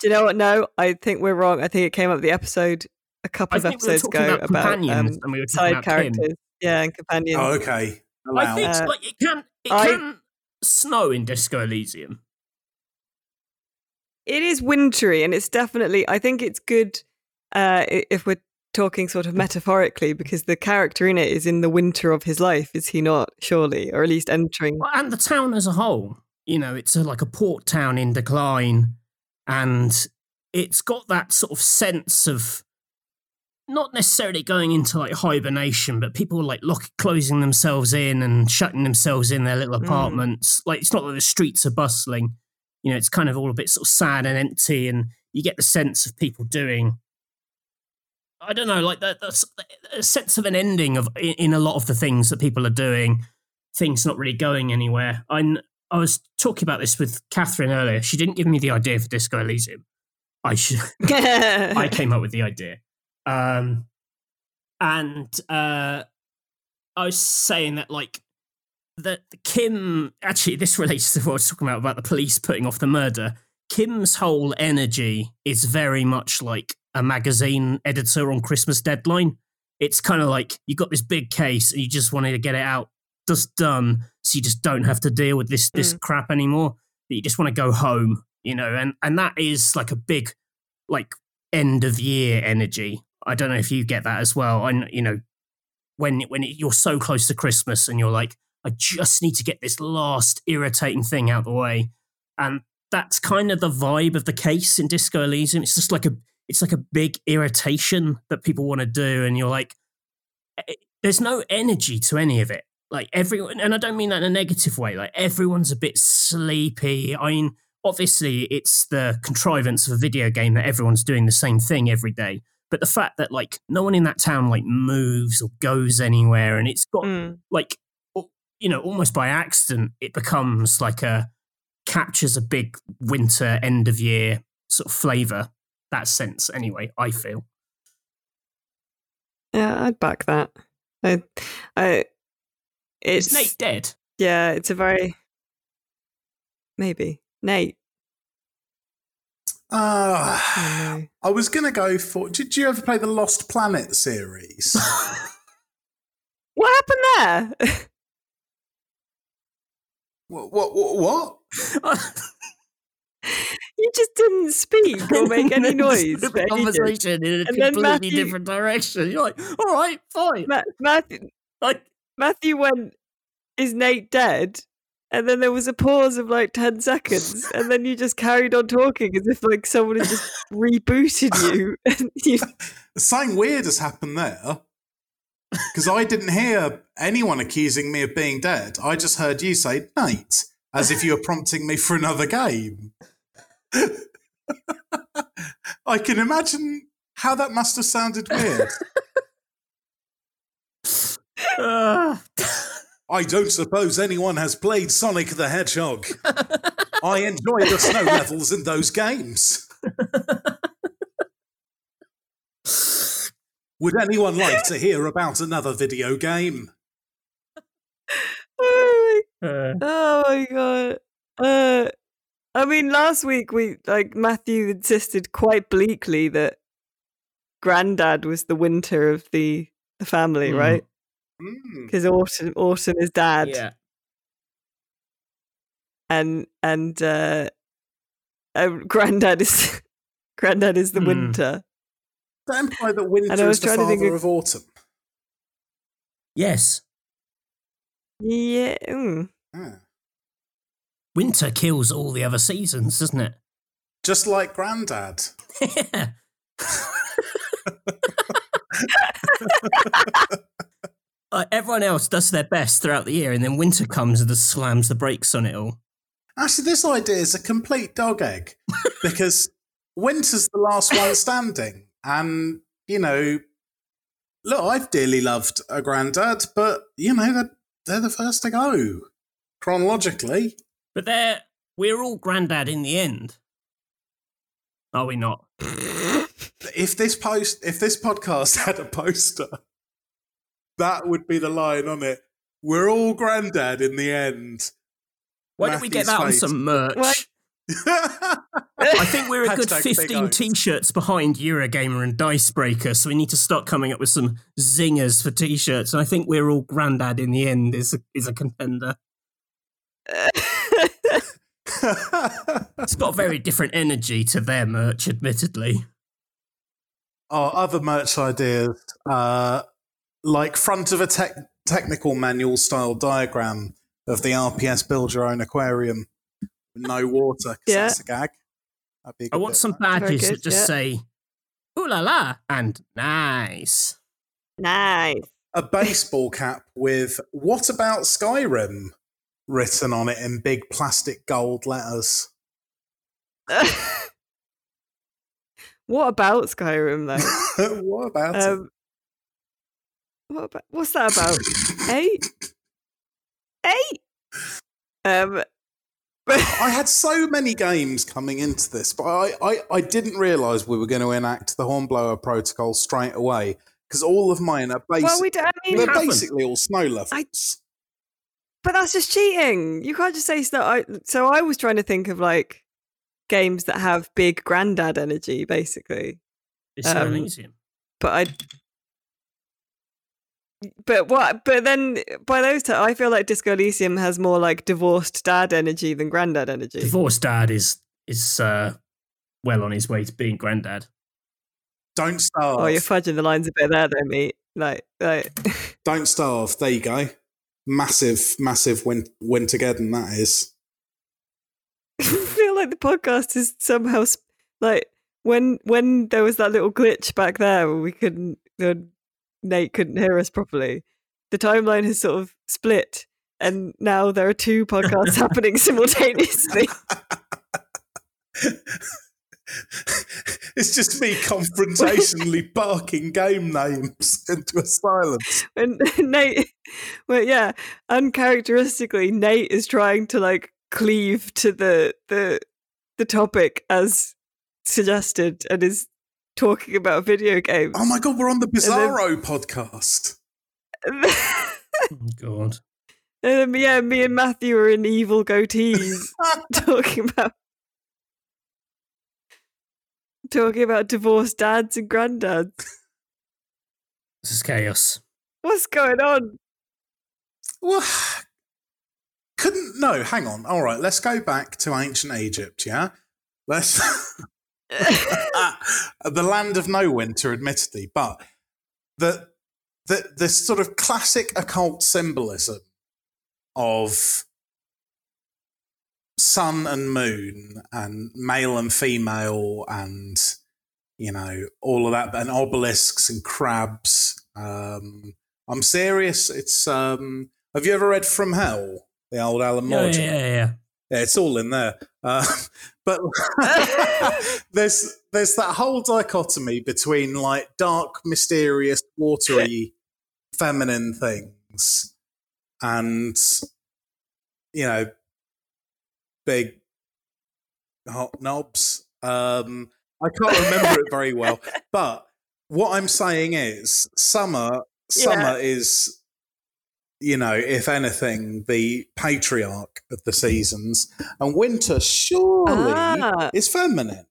do you know what? No, I think we're wrong. I think it came up the episode a couple I of think we episodes ago about about, companions, um, and we were talking side about Kim. characters. Yeah, and companions. oh, okay. I think Uh, like it can it I- can snow in Disco Elysium. It is wintry, and it's definitely. I think it's good uh, if we're talking sort of metaphorically, because the character in it is in the winter of his life, is he not? Surely, or at least entering. Well, and the town as a whole. You know, it's a, like a port town in decline, and it's got that sort of sense of not necessarily going into like hibernation, but people like lock, closing themselves in and shutting themselves in their little Mm. apartments. Like it's not that the streets are bustling. You know, it's kind of all a bit sort of sad and empty, and you get the sense of people doing. I don't know, like that. That's a sense of an ending of in, in a lot of the things that people are doing things not really going anywhere. I I was talking about this with Catherine earlier. She didn't give me the idea for Disco Elysium. I should. I came up with the idea, um, and uh, I was saying that like that Kim. Actually, this relates to what I was talking about about the police putting off the murder. Kim's whole energy is very much like a magazine editor on Christmas deadline. It's kind of like you got this big case and you just wanted to get it out just done so you just don't have to deal with this this mm. crap anymore that you just want to go home you know and and that is like a big like end of year energy. I don't know if you get that as well. And you know when when you're so close to christmas and you're like i just need to get this last irritating thing out of the way and that's kind of the vibe of the case in disco elysium. It's just like a it's like a big irritation that people want to do and you're like eh, there's no energy to any of it. Like everyone and i don't mean that in a negative way like everyone's a bit sleepy. I mean obviously it's the contrivance of a video game that everyone's doing the same thing every day but the fact that like no one in that town like moves or goes anywhere and it's got Mm. like you know almost by accident it becomes like a captures a big winter end of year sort of flavor that sense anyway i feel Yeah, I'd back that. I, I, it's is nate dead yeah, it's a very maybe Nate. Uh, Oh, no. I was going to go for. Did you ever play the Lost Planet series? What happened there? what, what? What? what? You just didn't speak or make any noise. the conversation in a And then completely Matthew- different direction you're like all right fine Ma- Matthew, like Matthew went, "Is Nate dead?" and then there was a pause of like 10 seconds and then you just carried on talking as if like someone had just rebooted you and you Something weird has happened there. Because I didn't hear anyone accusing me of being dead. I just heard you say, Nate, as if you were prompting me for another game. I can imagine how that must have sounded weird. I don't suppose anyone has played Sonic the Hedgehog. I enjoy the snow levels in those games. Would anyone like to hear about another video game? oh my Uh, Oh my god. Uh I mean last week we like Matthew insisted quite bleakly that granddad was the winter of the the family, Mm. right? Mm. Because autumn autumn is dad yeah. and and uh, uh granddad is granddad is the Mm. winter. Does that imply that And I winter was is the trying to father think of- of autumn? Yes. Yeah. mm. Ah. Winter kills all the other seasons, doesn't it? Just like Grandad. Yeah. Uh, everyone else does their best throughout the year, and then winter comes and just slams the brakes on it all. Actually, this idea is a complete dog egg because winter's the last one standing. And, you know, look, I've dearly loved a Grandad, but, you know, they're, they're the first to go chronologically. But they're we're all granddad in the end. Are we not? If this post, if this podcast had a poster, that would be the line on it. We're all Grandad in the end. Why don't we get Matthew's that on some merch? I think we're a good Hashtag big 15 t-shirts behind Eurogamer and Dicebreaker, so we need to start coming up with some zingers for t-shirts. And I think we're all granddad in the end is a, is a contender. It's got a very different energy to their merch, admittedly. Our other merch ideas, uh, like front of a tech technical manual style diagram of the RPS build your own aquarium with no water. 'cause Yeah. that's a gag. That'd be a I good want bit some of badges good, that just yeah. say "ooh la la" and "nice." nice. a baseball cap with "What about Skyrim?" Written on it in big plastic gold letters. what about Skyrim though? what about it? Um, what about, what's that about? Eight? Eight? Um, I had so many games coming into this, but I, I, I didn't realise we were going to enact the Hornblower protocol straight away because all of mine are basic. well, we. I mean, they're basically all snow levels. I- but that's just cheating. You can't just say stuff. I, so I was trying to think of like games that have big granddad energy, basically. It's Um, Elysium. But I. But what? But then by those, t- I feel like Disco Elysium has more like divorced dad energy than granddad energy. Divorced dad is is uh, well on his way to being granddad. Don't starve. Oh, you're fudging the lines a bit there, though, mate. Like, like. Don't starve. There you go. Massive, massive win win together. And that is. I feel like the podcast is somehow sp- like when when there was that little glitch back there where we couldn't uh, Nate couldn't hear us properly. The timeline has sort of split, and now there are two podcasts happening simultaneously. it's just me confrontationally barking game names into a silence. And Nate, well, yeah, uncharacteristically, Nate is trying to like cleave to the the the topic as suggested, and is talking about video games. Oh my god, we're on the then- Bizarro podcast. Oh, God. Um, yeah, me and Matthew are in evil goatees talking about talking about divorced dads and granddads. This is chaos. What's going on? Well, couldn't no. Hang on. All right, let's go back to ancient Egypt. Yeah, let's the land of no winter, admittedly, but the the the sort of classic occult symbolism of sun and moon and male and female and you know all of that and obelisks and crabs um i'm serious it's um have you ever read from hell the old alan moore Yeah, yeah, yeah, yeah. yeah, it's all in there. Uh, but there's there's that whole dichotomy between like dark, mysterious, watery, feminine things, and you know, big hot knobs. Um, I can't remember it very well, but what I'm saying is, summer summer is you know, if anything, the patriarch of the seasons, and winter surely Ah. is feminine.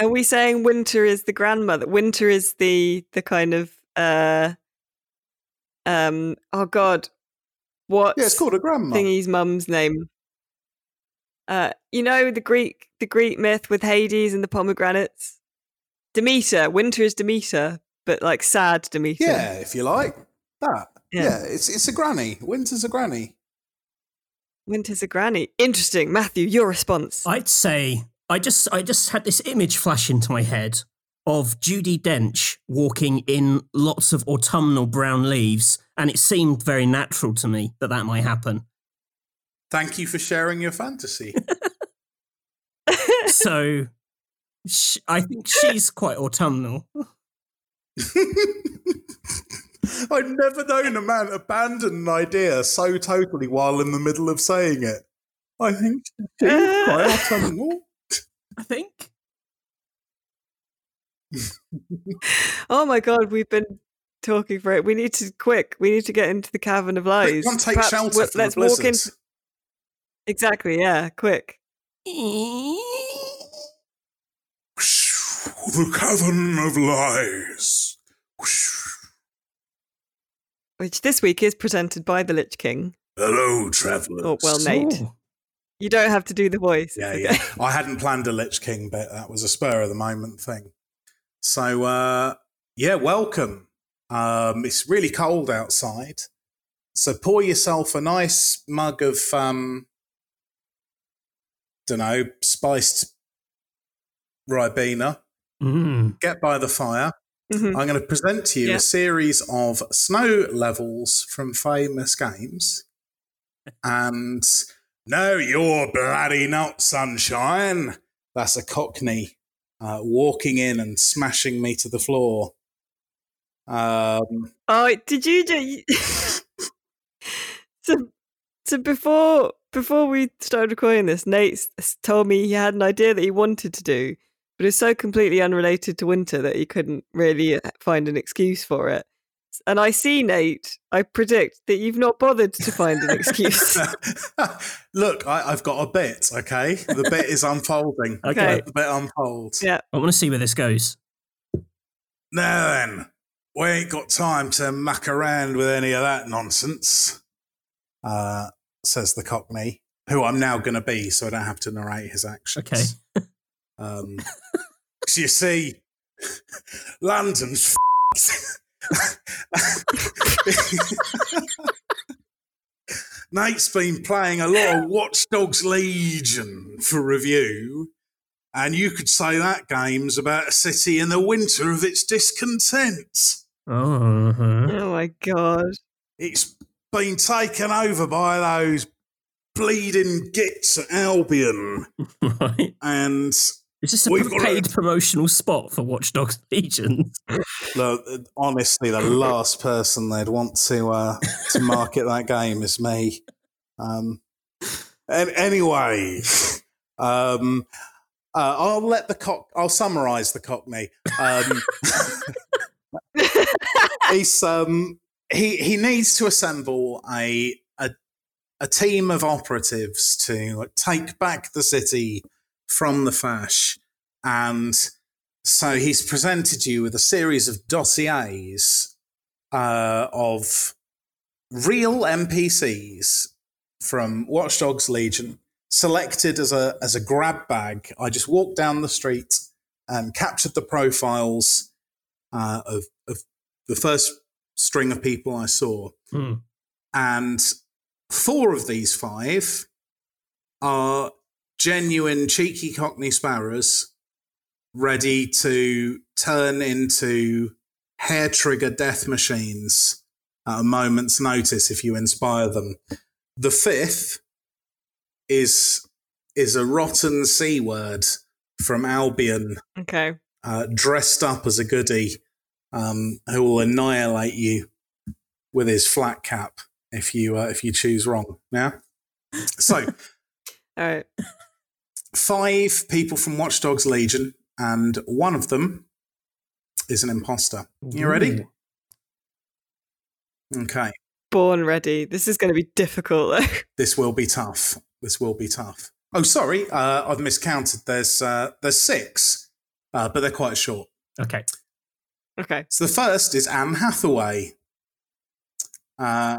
Are we saying winter is the grandmother? Winter is the the kind of uh um oh god. What Yeah, it's called a grandma. thingy's mum's name? Uh you know the Greek the Greek myth with Hades and the pomegranates? Demeter. Winter is Demeter, but like sad Demeter. Yeah, if you like that. Yeah. Yeah. it's it's a granny. Winter's a granny. Winter's a granny. Interesting. Matthew, your response. I'd say I just I just had this image flash into my head of Judi Dench walking in lots of autumnal brown leaves, and it seemed very natural to me that that might happen. Thank you for sharing your fantasy. So sh- I think she's quite autumnal. I've never known a man abandon an idea so totally while in the middle of saying it. I think she's quite autumnal. I think. oh my god, we've been talking for it. We need to quick. We need to get into the cavern of lies. Take Perhaps shelter from let's the walk in. Blizzards. Exactly. Yeah. Quick. The cavern of lies. Which this week is presented by the Lich King. Hello, travellers. Oh well, Nate. Oh. You don't have to do the voice. Yeah, It's yeah. I hadn't planned a Lich King bit. That was a spur of the moment thing. So, uh, yeah, welcome. Um, it's really cold outside. So pour yourself a nice mug of, um, don't know, spiced Ribena. Mm. Get by the fire. Mhm. I'm going to present to you Yeah. a series of snow levels from famous games. And no, you're bloody not, sunshine. That's a cockney uh, walking in and smashing me to the floor. Um, Oh, did you just? so, so before before we started recording this, Nate told me he had an idea that he wanted to do, but it's so completely unrelated to winter that he couldn't really uh, find an excuse for it. And I see, Nate. I predict that you've not bothered to find an excuse. look, I, I've got a bit, okay? The bit is unfolding. Okay. Let the bit unfold. yeah. I want to see where this goes. Now then, we ain't got time to muck around with any of that nonsense, uh, says the Cockney, who I'm now going to be, so I don't have to narrate his actions. Okay. Um, so you see, London's Nate's been playing a lot of Watch Dogs Legion for review, and you could say that game's about a city in the winter of its discontent. Oh, uh-huh. Oh my god. It's been taken over by those bleeding gits at Albion, right. and Is this a We've paid a- promotional spot for Watch Dogs Legion? look, honestly, the last person they'd want to uh, to market that game is me. Um, and anyway, um, uh, I'll let the cock. I'll summarise the Cockney. Um, he's um, he he needs to assemble a a a team of operatives to take back the city from the Fash, and so he's presented you with a series of dossiers uh, of real NPCs from Watch Dogs Legion, selected as a as a grab bag. I just walked down the street and captured the profiles uh, of of the first string of people I saw, Hmm. and four of these five are genuine cheeky Cockney sparrows ready to turn into hair trigger death machines at a moment's notice if you inspire them. The fifth is is a rotten c word from Albion, Okay. uh, dressed up as a goody, um, who will annihilate you with his flat cap if you uh, if you choose wrong. Yeah. So All right. five people from Watch Dogs Legion, and one of them is an imposter. You ready? Okay. Born ready. This is going to be difficult. though. This will be tough. This will be tough. Oh, sorry, uh, I've miscounted. There's uh, there's six, uh, but they're quite short. Okay. Okay. So the first is Anne Hathaway. Uh,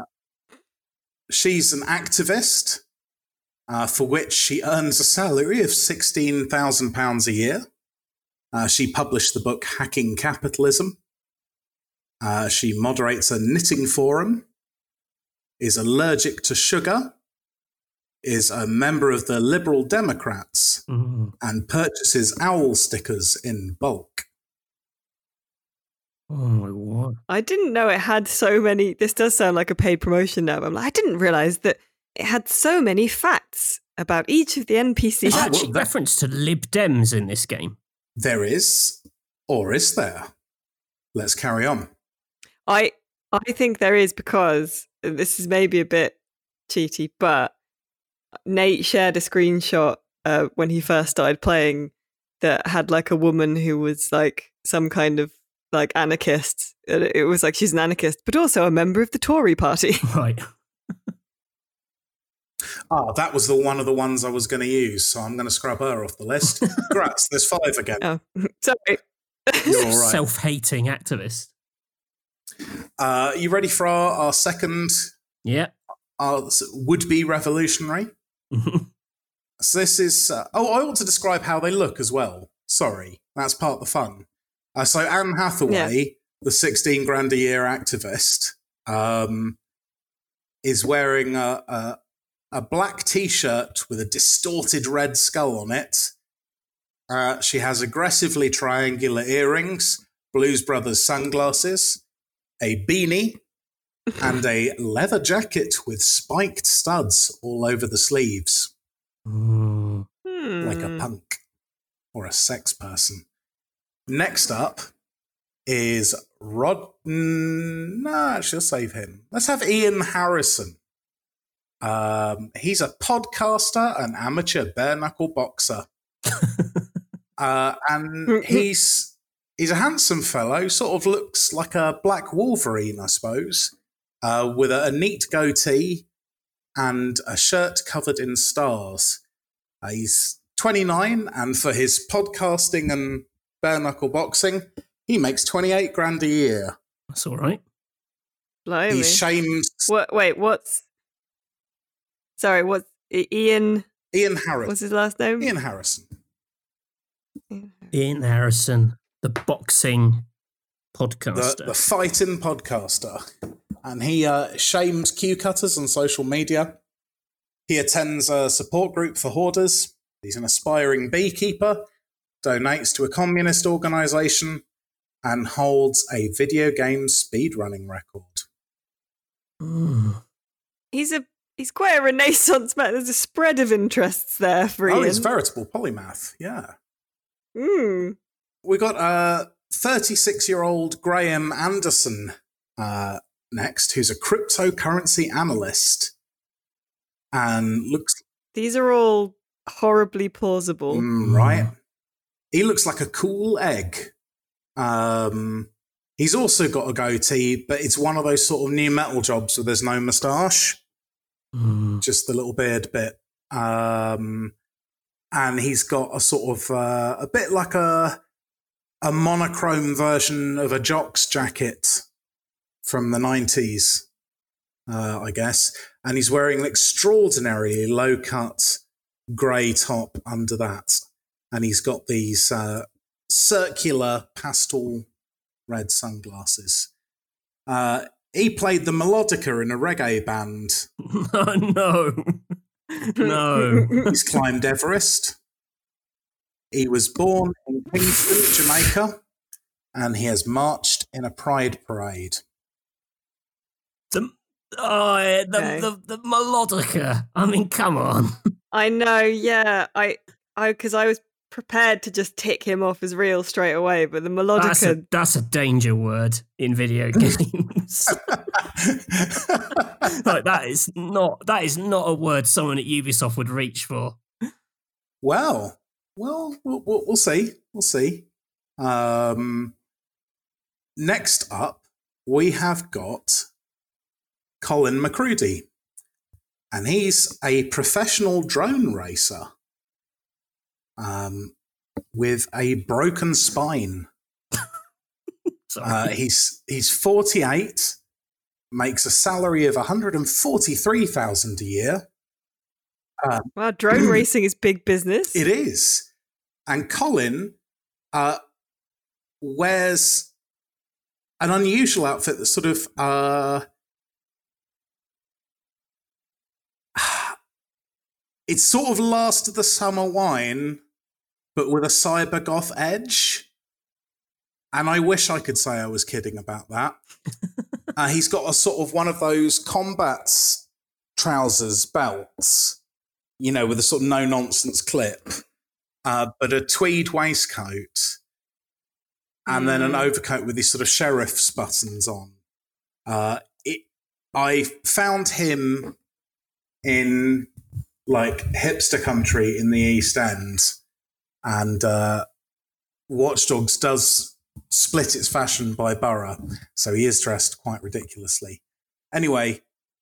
she's an activist uh, for which she earns a salary of £16,000 a year. Uh, she published the book Hacking Capitalism. Uh, she moderates a knitting forum, is allergic to sugar, is a member of the Liberal Democrats, Mm. and purchases owl stickers in bulk. Oh my god! I didn't know it had so many. This does sound like a paid promotion now. But I'm like, I didn't realize that it had so many facts about each of the NPCs. There's Ah, well, actually reference to Lib Dems in this game. There is, or is there? Let's carry on. I I think there is because this is maybe a bit cheaty, but Nate shared a screenshot uh, when he first started playing that had like a woman who was like some kind of like anarchist. It was like she's an anarchist, but also a member of the Tory party. Right. Ah, that was the one of the ones I was going to use, so I'm going to scrub her off the list. Congrats, there's five again. oh, sorry. You're all right. Self hating activist. Uh, you ready for our, our second Yeah. our would-be revolutionary? So this is. Uh, oh, I want to describe how they look as well. Sorry, that's part of the fun. Uh, so Anne Hathaway, the 16 grand a year activist, um, is wearing a, a a black t-shirt with a distorted red skull on it. Uh, she has aggressively triangular earrings, Blues Brothers sunglasses, a beanie, and a leather jacket with spiked studs all over the sleeves Mm. like a Hmm. punk or a sex person. Next up is Rod. No, actually, I'll save him. Let's have Ian Harrison. Um, he's a podcaster, an amateur bare knuckle boxer, uh, and he's he's a handsome fellow. Sort of looks like a black Wolverine, I suppose, uh, with a, a neat goatee and a shirt covered in stars. Uh, he's 29, and for his podcasting and bare knuckle boxing, he makes 28 grand a year. That's all right. Blimey. He's shamed What? Wait, what's? Sorry, what's Ian? Ian Harrison. What's his last name? Ian Harrison. Ian Harrison, the boxing the, podcaster. the fighting podcaster. And he uh, shames Q cutters on social media. He attends a support group for hoarders. He's an aspiring beekeeper, donates to a communist organization, and holds a video game speedrunning record. Mm. He's a he's quite a renaissance man. There's a spread of interests there for him. Oh, Ian. he's veritable polymath. Yeah. Mm. We got a 36 year old Graham Anderson uh, next, who's a cryptocurrency analyst and looks These are all horribly plausible. Mm, right. He looks like a cool egg. Um, he's also got a goatee, but it's one of those sort of new metal jobs where there's no moustache, Mm. just the little beard bit. Um, and he's got a sort of uh, a bit like a a monochrome version of a jock's jacket from the nineties, uh, I guess. And he's wearing an extraordinarily low cut grey top under that, and he's got these uh, circular pastel red sunglasses. Uh, he played the melodica in a reggae band. oh no. No. He's climbed Everest. He was born in Kingston, Jamaica, and he has marched in a pride parade. The oh, yeah, the, Okay. the the melodica. I mean, come on. I know, yeah. I, I, because I was prepared to just tick him off as real straight away, but the that's a, that's a danger word in video games. like that is not that is not a word someone at Ubisoft would reach for. well, well, we'll, we'll, we'll see. We'll see. Um, next up, we have got Colin McCrudy, and he's a professional drone racer um, with a broken spine. Sorry. Uh, he's he's 48, makes a salary of 143,000 a year. Wow, drone racing is big business. It is. And Colin uh, wears an unusual outfit that sort of uh, it's sort of last of the summer wine, but with a cyber goth edge. And I wish I could say I was kidding about that. uh, he's got a sort of one of those combat trousers belts, you know, with a sort of no nonsense clip, uh, but a tweed waistcoat, and then an Mm. overcoat with these sort of sheriff's buttons on. Uh, it, I found him in like hipster country in the East End, and uh, Watch Dogs does split its fashion by borough, so he is dressed quite ridiculously. Anyway,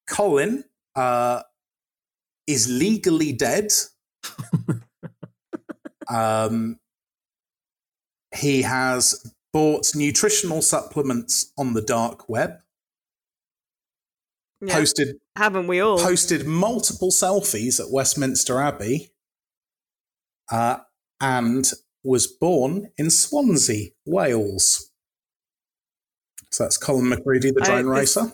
Colin uh, is legally dead. um, he has bought nutritional supplements on the dark web. Yeah, Posted haven't we all? posted multiple selfies at Westminster Abbey, uh, and was born in Swansea, Wales. So that's Colin McCready, the drone this- racer.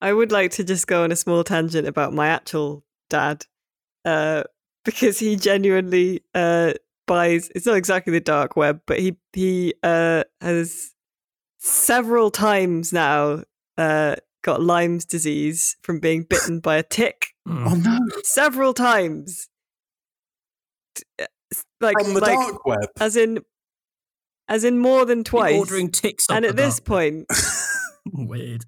I would like to just go on a small tangent about my actual dad, uh, because he genuinely uh, buys. It's not exactly the dark web, but he he uh, has several times now uh, got Lyme's disease from being bitten by a tick. Mm. Oh no! Several times, T- s- like From the like dark web. as in as in more than You're twice. ordering ticks and at this dark point, Weird.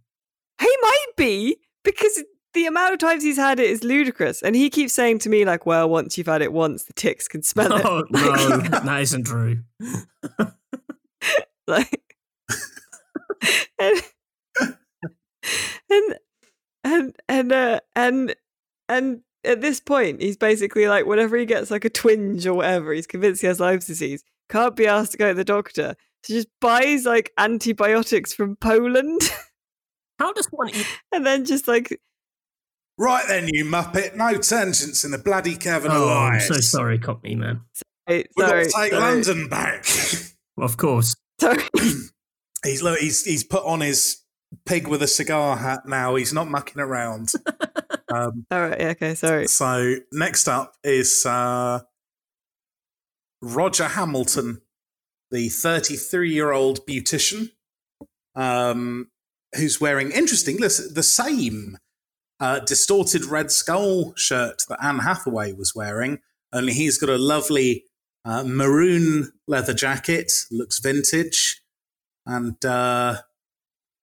He might be because the amount of times he's had it is ludicrous, and he keeps saying to me like, "Well, once you've had it once, the ticks can smell it." Oh no, that isn't true. like, and and and and uh, and and at this point, he's basically like, whenever he gets like a twinge or whatever, he's convinced he has Lyme's disease. Can't be asked to go to the doctor, so just buys like antibiotics from Poland, How does one eat? and then just like Right then, you muppet. No tangents in the bloody Kevin Oh, I'm so sorry, Cockney man. Hey, We've sorry, got to take sorry, London back. Well, of course. Sorry. he's look. He's he's put on his pig with a cigar hat now. He's not mucking around. um, All right. Yeah, okay. Sorry. so next up is uh, Roger Hamilton, the 33 year old beautician, um, who's wearing interesting. Listen, the same uh, distorted red skull shirt that Anne Hathaway was wearing. Only he's got a lovely uh, maroon leather jacket, looks vintage, and uh,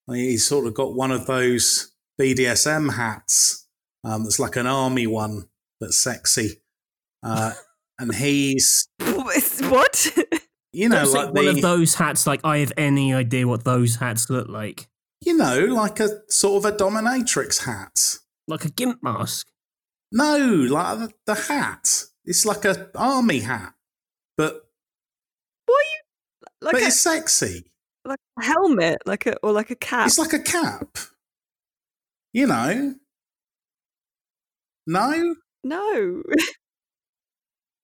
he's sort of got one of those BDSM hats um, that's like an army one that's sexy. Uh, and he's, what? you know, Don't say like one the, of those hats. Like I have any idea what those hats look like. you know, like a sort of a dominatrix hat. Like a gimp mask. No, like the, the hat. It's like a army hat, but what are you like but a, it's sexy. like a helmet, like a or like a cap? It's like a cap. You know? No? no.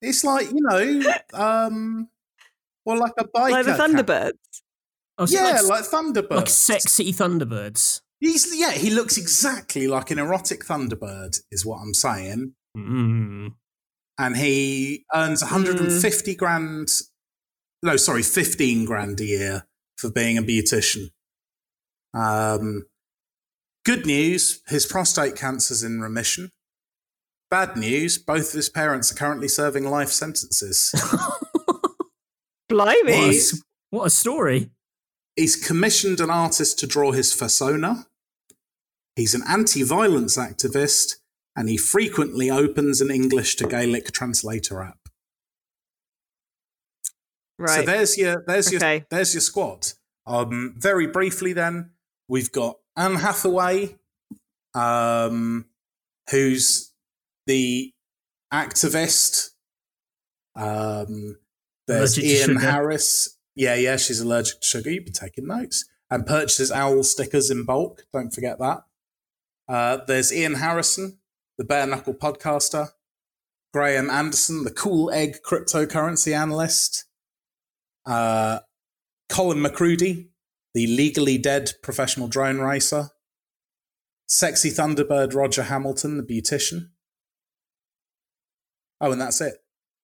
It's like, you know, um well like a biker like the. Thunderbirds. Oh, so Yeah, like, like Thunderbirds. like sexy Thunderbirds. He's yeah, he looks exactly like an erotic Thunderbird, is what I'm saying. Mm. And he earns 150 grand. No, sorry, 15 grand a year for being a beautician. Um, good news: his prostate cancer's in remission. Bad news: both of his parents are currently serving life sentences. Blimey. What a, what a story. He's commissioned an artist to draw his persona. He's an anti violence activist, and he frequently opens an English to Gaelic translator app. Right. So there's your there's your there's your squad. Um, very briefly, then we've got Anne Hathaway, um, who's the activist. Um, there's Allergic Ian. Harris. Yeah, yeah, she's allergic to sugar. You've been taking notes. And purchases owl stickers in bulk. Don't forget that. Uh, there's Ian Harrison, the bare knuckle podcaster. Graham Anderson, the cool egg cryptocurrency analyst. Uh, Colin McCrudy, the legally dead professional drone racer. Sexy Thunderbird Roger Hamilton, the beautician. Oh, and that's it.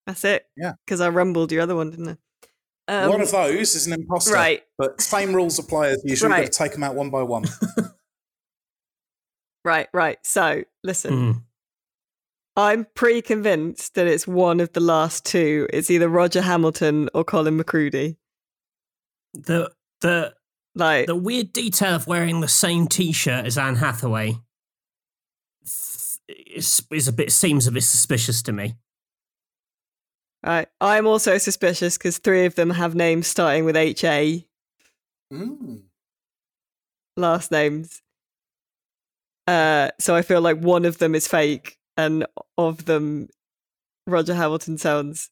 That's it. Yeah. Because I rumbled your other one, didn't I? Um, one of those is an imposter. right. But same rules apply as usual. You've got Right. to take them out one by one. Right, right. So, listen, Mm. I'm pretty convinced that it's one of the last two. It's either Roger Hamilton or Colin McCrudy. The the Like, the weird detail of wearing the same T-shirt as Anne Hathaway is, is a bit seems a bit suspicious to me. Right. I'm also suspicious because three of them have names starting with HA, Mm. last names. Uh, so I feel like one of them is fake, and of them, Roger Hamilton sounds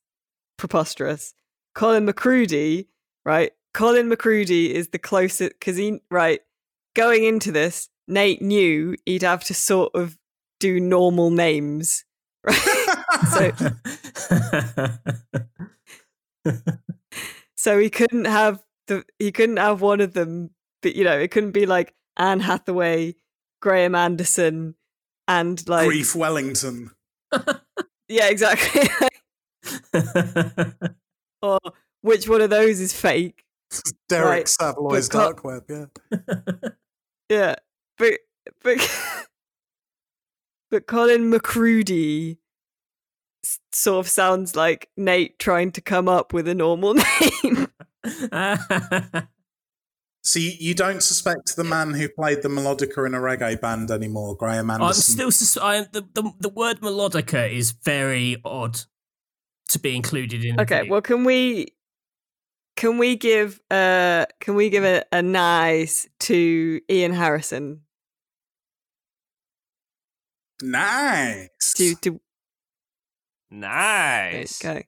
preposterous. Colin McCrudy, right? Colin McCrudy is the closest because he right going into this. Nate knew he'd have to sort of do normal names, right? So- so he couldn't have the he couldn't have one of them. But you know, it couldn't be like Anne Hathaway, Graham Anderson, and like Grief Wellington. yeah, exactly. or which one of those is fake? Derek Right. Savoy's But Co- Dark Web, yeah. Yeah, but but but Colin McCrudy s- sort of sounds like Nate trying to come up with a normal name. So you, you don't suspect the man who played the melodica in a reggae band anymore, Graham Anderson? I'm still sus- I, the, the the word melodica is very odd to be included in. okay, video. well, can we can we give uh can we give a, a nice to Ian Harrison Nice. to to nice. okay.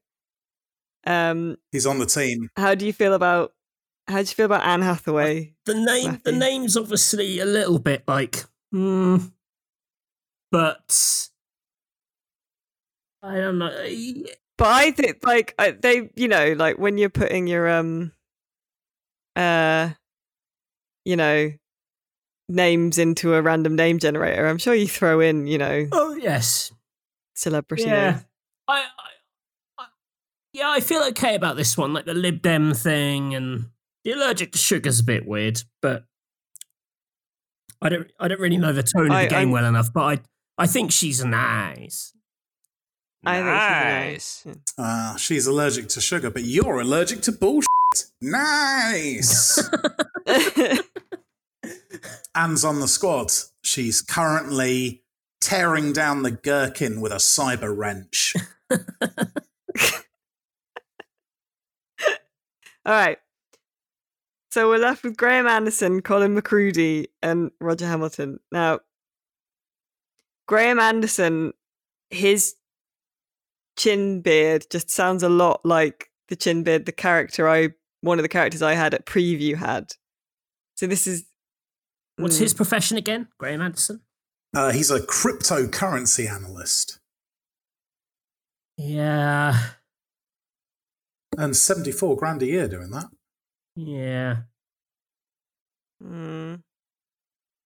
Um, He's on the team. how do you feel about how do you feel about Anne Hathaway? The name, the Matthew. name's obviously a little bit like, hmm, but I don't know. But I think like I, they, you know, like when you're putting your um, uh, you know, names into a random name generator, I'm sure you throw in, you know, Oh yes, celebrity yeah. names. I, I, I, yeah, I feel okay about this one, like the Lib Dem thing, and the allergic to sugar's a bit weird, but I don't, I don't really know the tone of I- the game I'm- well enough. But I, I think she's nice. I think she's nice. Ah, she's allergic to sugar, but you're allergic to bullshit. Nice. Yeah. Anne's on the squad. She's currently tearing down the gherkin with a cyber wrench. All right. So we're left with Graham Anderson, Colin McCrudy, and Roger Hamilton. Now, Graham Anderson, his chin beard just sounds a lot like the chin beard the character I one of the characters I had at preview had. So this is What's mm, his profession again? Graham Anderson. Uh, he's a cryptocurrency analyst Yeah, and 74 grand a year doing that. yeah. mm.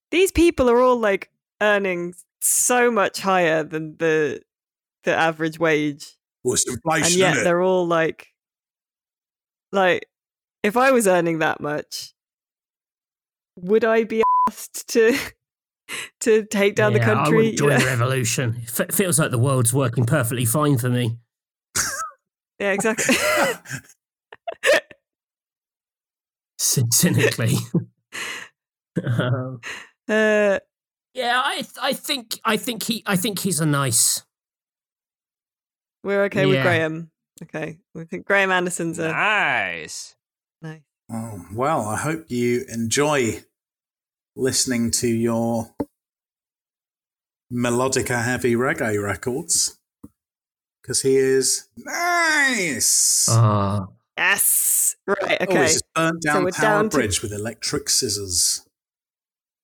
these people are all like earning so much higher than the the average wage, Well, it's inflation, and yet isn't it? they're all like, like, if I was earning that much, would I be asked to to take down the Yeah, I country? wouldn't join You the revolution. It feels like the world's working perfectly fine for me. yeah, exactly. Cyn- Cynically. Um, uh, yeah, I I think I think he I think he's a nice. we're okay with Graham. Okay, we think Graham Anderson's a Nice. nice. Oh, well, I hope you enjoy listening to your melodica heavy reggae records because he is nice. Ah, Yes. Right. Oh, Okay. he's just burnt So down we're Tower down to- Bridge with electric scissors.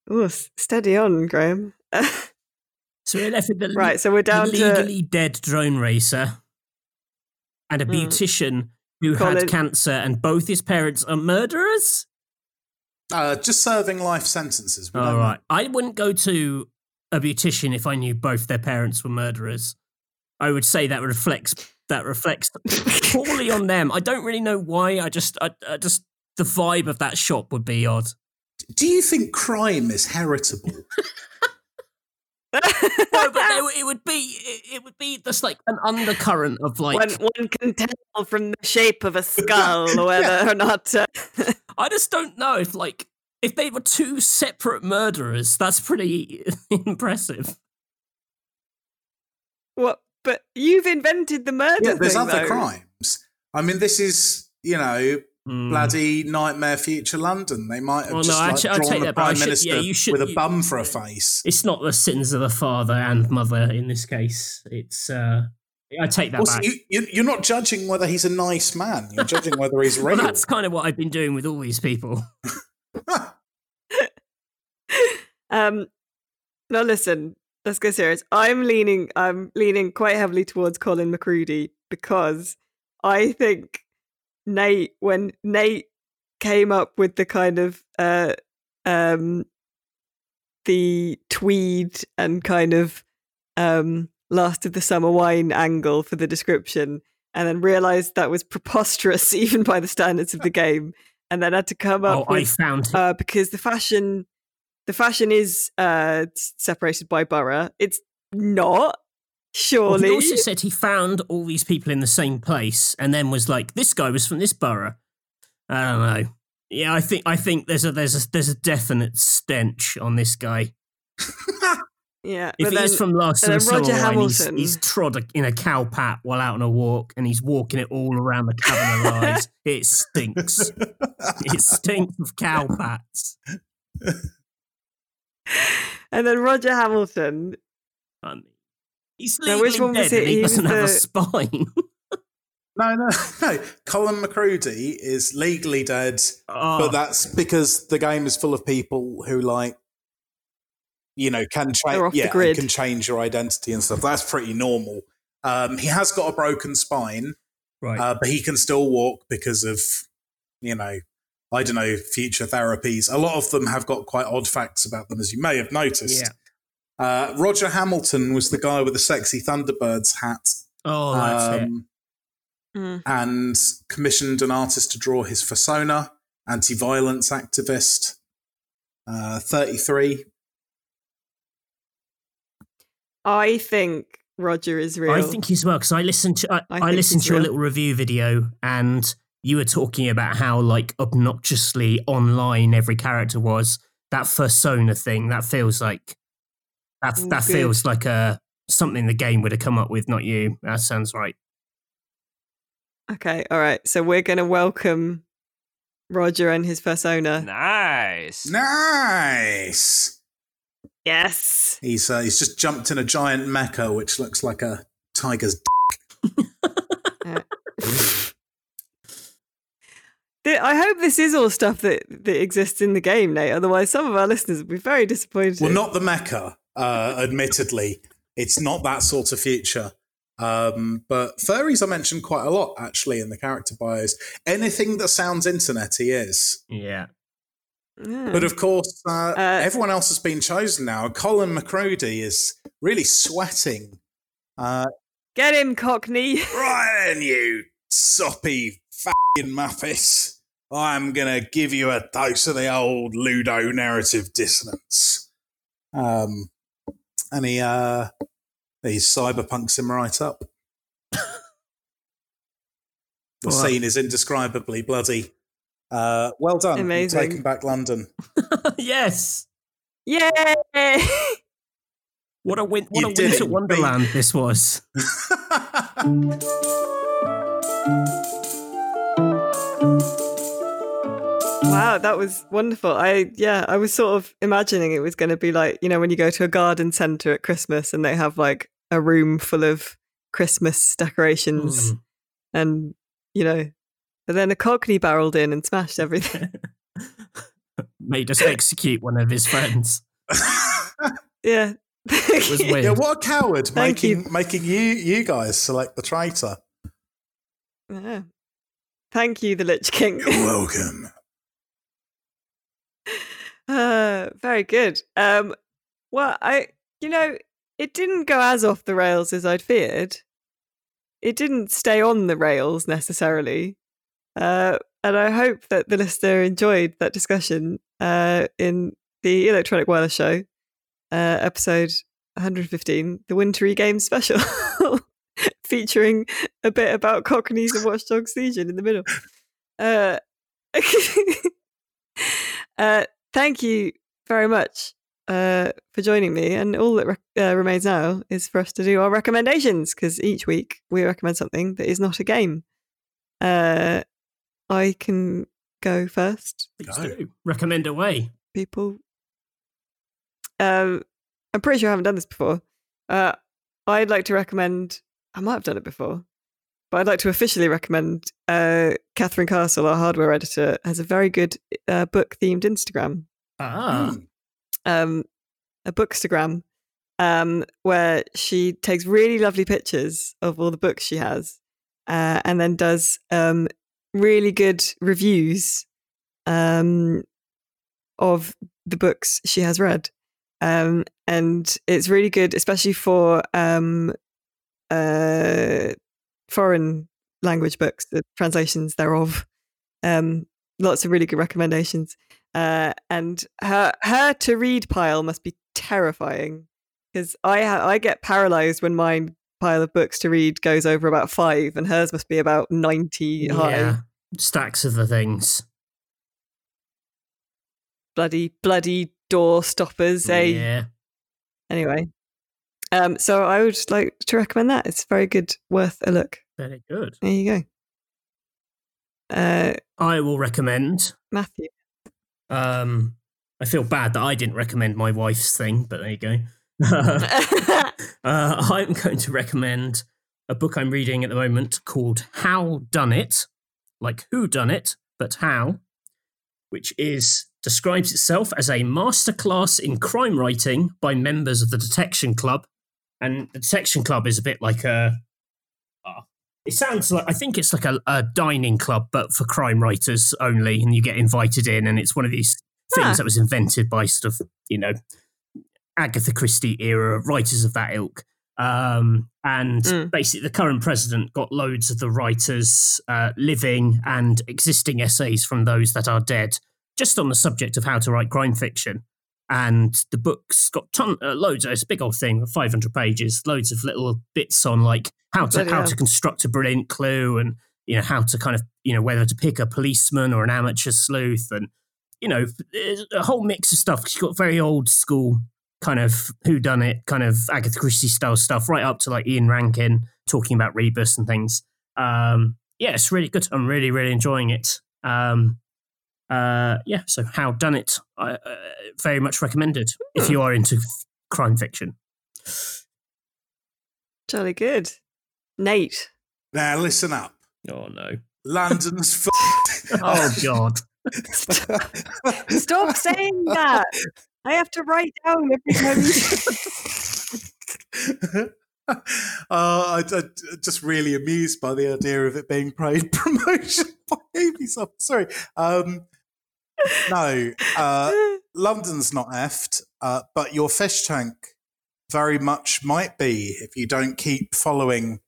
Oh, steady on, Graham. so we're left with the right. So we're the down to legally dead drone racer and a Hmm. beautician who Call had cancer, and both his parents are murderers. Uh, just serving life sentences. All don't know. I wouldn't go to a beautician if I knew both their parents were murderers. I would say that reflects that reflects poorly on them. I don't really know why. I just, I, I just the vibe of that shop would be odd. Do you think crime is heritable? No, but there, it would be, it, it would be just like an undercurrent of like. one, one can tell from the shape of a skull whether or not. Uh, I just don't know if like if they were two separate murderers. That's pretty impressive. what? But you've invented the murder. yeah, there's thing, other though. crimes. I mean, this is, you know, Hmm. bloody nightmare future London. They might have Well, no, just like, actually, I'll drawn take the that prime should- minister yeah, you should- with a you- bum for a face. It's not the sins of the father and mother in this case. It's uh I take that Also, back. you, you, you're not judging whether he's a nice man. You're judging whether he's well, real. that's kind of what I've been doing with all these people. Um, now listen, let's go serious. I'm leaning, I'm leaning quite heavily towards Colin McCready because I think Nate, when Nate came up with the kind of uh, um, the tweed and kind of um, last of the summer wine angle for the description, and then realized that was preposterous even by the standards of the game, and then had to come up. Oh, up I with found uh, because the fashion the fashion is uh separated by borough it's not Well, surely he also said he found all these people in the same place and then was like, "This guy was from this borough." I don't know. Yeah, I think I think there's a there's a there's a definite stench on this guy. yeah If but he from last and then Roger wine, he's, Hamilton- he's trod a, in a cow pat while out on a walk, and he's walking it all around the cabin of lies. It stinks. it stinks of cow pats. and then roger hamilton mean, he's Now, legally which one was dead it? and he He doesn't have a spine. no, no, no. Colin McCrudy is legally dead, Oh, but that's because the game is full of people who like, you know, can change. Yeah, grid. can change your identity and stuff. That's pretty normal. Um, he has got a broken spine, right. uh, but he can still walk because of, you know, I don't know, future therapies. A lot of them have got quite odd facts about them, as you may have noticed. yeah. Uh, Roger Hamilton was the guy with the sexy Thunderbirds hat Oh, that's it. um, Mm. and commissioned an artist to draw his persona, anti violence activist, uh, 33. i think roger is real I think he's well because I listened to I, I I, listened he's to your little review video and you were talking about how like obnoxiously online every character was. That persona thing that feels like that Oh, that good. feels like a something the game would have come up with, not you. That sounds right. okay all right so we're gonna welcome roger and his persona Nice. Nice! yes He's, uh, he's just jumped in a giant mecha, which looks like a tiger's. d- Th- I hope this is all stuff that, that exists in the game, Nate. Otherwise, some of our listeners will be very disappointed. Well, not the mecha, uh, admittedly. It's not that sort of future. Um, but furries are mentioned quite a lot, actually, in the character bios. Anything that sounds internety is. Yeah. Yeah. But of course, uh, Uh, everyone else has been chosen now. Colin McCrody is really sweating. Uh, Get him, Cockney. right then, you soppy fucking muppet. I'm going to give you a dose of the old ludonarrative dissonance. Um, and he, uh, he cyberpunks him right up. The Well, scene is indescribably bloody. Uh, well done. You've taken back London. yes. Yay! What a win- what You a did winter it, wonderland this was. Wow, that was wonderful. I yeah, I was sort of imagining it was going to be like you know when you go to a garden centre at Christmas and they have like a room full of Christmas decorations Mm. and you know, but then a Cockney barreled in and smashed everything. Made us execute one of his friends. yeah, It was weird. yeah, what a coward Thank making you. making you you guys select the traitor. Yeah. Thank you, the Lich King. You're welcome. Uh, very good. Um, well, I, you know, it didn't go as off the rails as I'd feared. It didn't stay on the rails necessarily. Uh, and I hope that the listener enjoyed that discussion uh, in the Electronic Wireless Show, uh, episode 115, the Wintry Games Special, featuring a bit about Cockneys and Watch Dogs Legion in the middle. Uh, uh, thank you very much uh, for joining me. And all that rec- uh, remains now is for us to do our recommendations because each week we recommend something that is not a game. Uh, I can go first, Please Go. do. Recommend away. people. Um, I'm pretty sure I haven't done this before. Uh, I'd like to recommend. I might have done it before, but I'd like to officially recommend. Uh, Katharine Castle, our hardware editor, has a very good uh, book-themed Instagram Ah. Hmm. um, a bookstagram um, where she takes really lovely pictures of all the books she has uh, and then does um, really good reviews um, of the books she has read. Um, and it's really good, especially for um, uh, foreign language books, the translations thereof. Um, lots of really good recommendations uh, and her her to read pile must be terrifying because I ha- I get paralyzed when my pile of books to read goes over about five, and hers must be about ninety high. Yeah. Stacks of the things. Bloody bloody door stoppers, eh? Yeah. Anyway, um, so I would like to recommend that. It's very good, worth a look. Very good. There you go. Uh, I will recommend. Matthew. Um, I feel bad that I didn't recommend my wife's thing, but there you go. uh, I'm going to recommend a book I'm reading at the moment called Howdunit, like Who Done It, but How, which is describes itself as a masterclass in crime writing by members of the Detection Club, and the Detection Club is a bit like a. uh, it sounds like I think it's like a, a dining club, but for crime writers only, and you get invited in, and it's one of these things Ah. that was invented by sort of you know Agatha Christie era writers of that ilk. Um, and Mm. basically, the current president got loads of the writers' uh, living and existing essays from those that are dead, just on the subject of how to write crime fiction. And the book's got ton, uh, loads. It's a big old thing, five hundred pages, loads of little bits on like how to Bloody how hell. to construct a brilliant clue, and you know how to kind of you know whether to pick a policeman or an amateur sleuth, and you know a whole mix of stuff. She's got very old school kind of who done it, kind of Agatha Christie style stuff, right up to like Ian Rankin talking about Rebus and things. Um, yeah, it's really good. I'm really, really enjoying it. Um, uh, yeah, so Howdunit? I, uh, very much recommended if you are into f- crime fiction. Jolly good. Nate. Now listen up. Oh no! London's f- Oh god! Stop saying that. I have to write down every time you uh, I, am just really amused by the idea of it being paid promotion by Ubisoft. Sorry. Um, no, uh, London's not effed, uh, but your fish tank very much might be if you don't keep following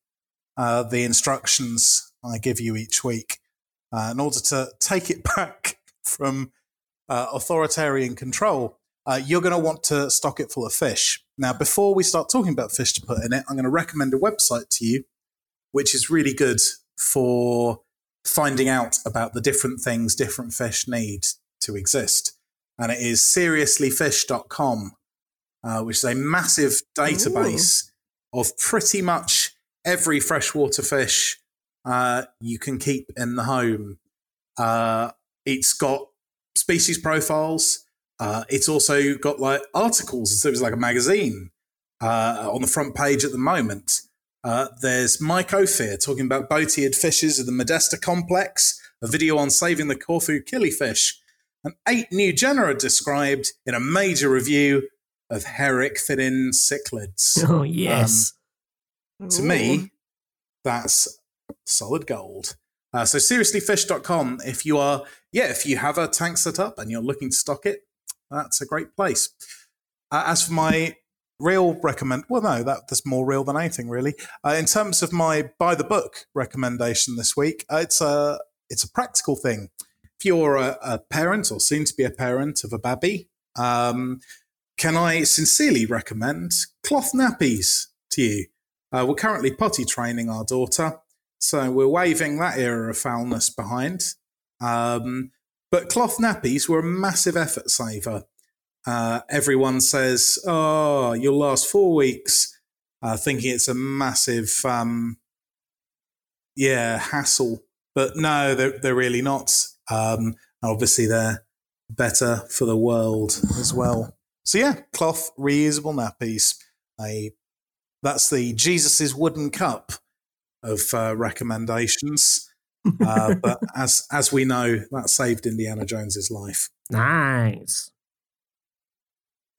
uh, the instructions I give you each week uh, in order to take it back from uh, authoritarian control. Uh, you're going to want to stock it full of fish. Now, before we start talking about fish to put in it, I'm going to recommend a website to you, which is really good for finding out about the different things different fish need to exist. And it is seriouslyfish.com, uh, which is a massive database of pretty much every freshwater fish uh, you can keep in the home. Uh, it's got species profiles. Uh, it's also got like articles. So it's like a magazine uh, on the front page at the moment. Uh, there's Mike Ophir talking about boat-eared fishes of the Modesta complex, a video on saving the Corfu killifish, and eight new genera described in a major review of herichthyine cichlids. Oh, yes. To me, that's solid gold. Uh, so seriouslyfish.com, if you are, yeah, if you have a tank set up and you're looking to stock it, that's a great place. Uh, as for my real recommend, well, no, that, that's more real than anything, really. Uh, in terms of my buy the book recommendation this week, uh, it's a it's a practical thing. If you're a, a parent or soon to be a parent of a baby, um, can I sincerely recommend cloth nappies to you? Uh, we're currently potty training our daughter, so we're waving that era of foulness behind. Um, but cloth nappies were a massive effort saver. Uh, everyone says, "Oh, you'll last four weeks," uh, thinking it's a massive, um, yeah, hassle. But no, they're, they're really not. Um, obviously, they're better for the world as well. So yeah, cloth reusable nappies. A that's the Jesus's wooden cup of uh, recommendations. uh, but as as we know, that saved Indiana Jones's life. Nice.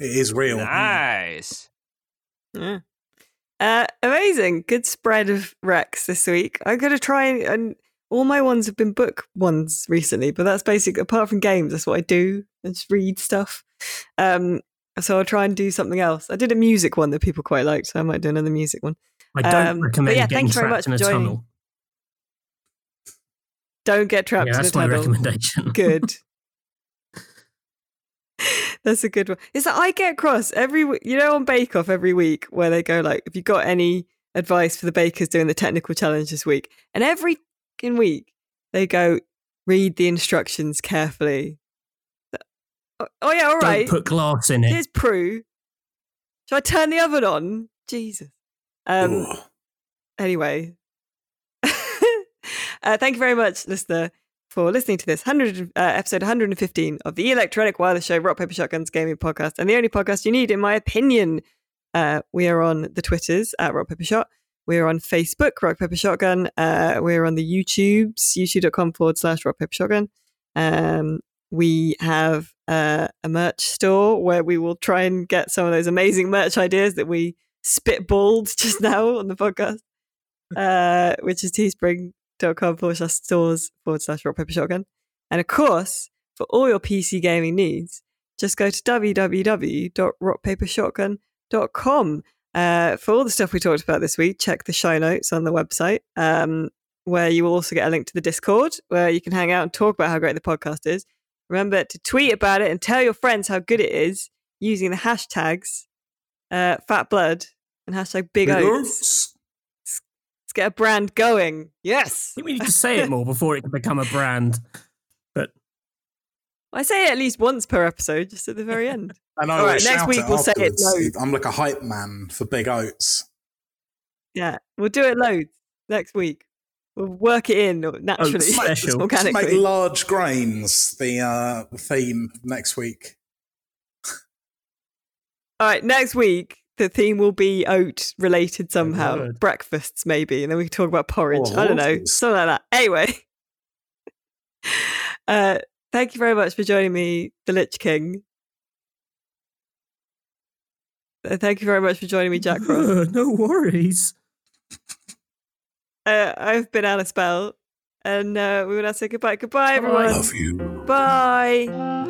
It is real. Nice. Yeah. Uh, amazing. Good spread of Rex this week. I'm going to try and, and all my ones have been book ones recently, but that's basic. Apart from games, that's what I do. I just read stuff. Um, so I'll try and do something else. I did a music one that people quite liked, so I might do another music one. I don't Um, recommend yeah, getting thank you very trapped in a joining. tunnel. Don't get trapped Yeah, in a that's my tunnel. recommendation. Good. That's a good one. Is that I get cross every you know on Bake Off every week where they go like, "Have you got any advice for the bakers doing the technical challenge this week, and every fucking week they go read the instructions carefully. Oh, oh yeah, all Don't right. put glass in it. Here's Prue. Should I turn the oven on? Jesus. Um. Ugh. Anyway, uh, thank you very much, listener, for listening to this 100 uh, episode 115 of the Electronic Wireless Show, Rock Paper Shotguns Gaming Podcast, and the only podcast you need, in my opinion. Uh, we are on the Twitters at Rock Paper Shot. We're on Facebook, Rock Paper Shotgun. Uh, we're on the YouTubes, youtube.com forward slash Rock Paper Shotgun. Um, we have uh, a merch store where we will try and get some of those amazing merch ideas that we spitballed just now on the podcast, uh, which is teespring.com forward slash stores forward slash rock paper shotgun. And of course, for all your PC gaming needs, just go to www.rockpapershotgun.com. Uh, for all the stuff we talked about this week, check the show notes on the website, um, where you will also get a link to the Discord, where you can hang out and talk about how great the podcast is. Remember to tweet about it and tell your friends how good it is using the hashtags uh, Fat Blood and hashtag Big Big Oats. Let's get a brand going. Yes. I think we need to say it more before it can become a brand. I say it at least once per episode, just at the very end. And I All will right, next week we'll say it loads. I'm like a hype man for big oats. Yeah, we'll do it loads next week. We'll work it in naturally, Oats special. Just make large grains the uh, theme next week. All right, next week the theme will be oat related somehow. word. Breakfasts maybe, and then we can talk about porridge. Or I don't know, something like that. Anyway, uh, thank you very much for joining me, the Lich King. Uh, Thank you very much for joining me, Jack Frost. no worries. Uh, I've been Alice Bell, And uh, we will now say goodbye. Goodbye, everyone. Love you. Bye.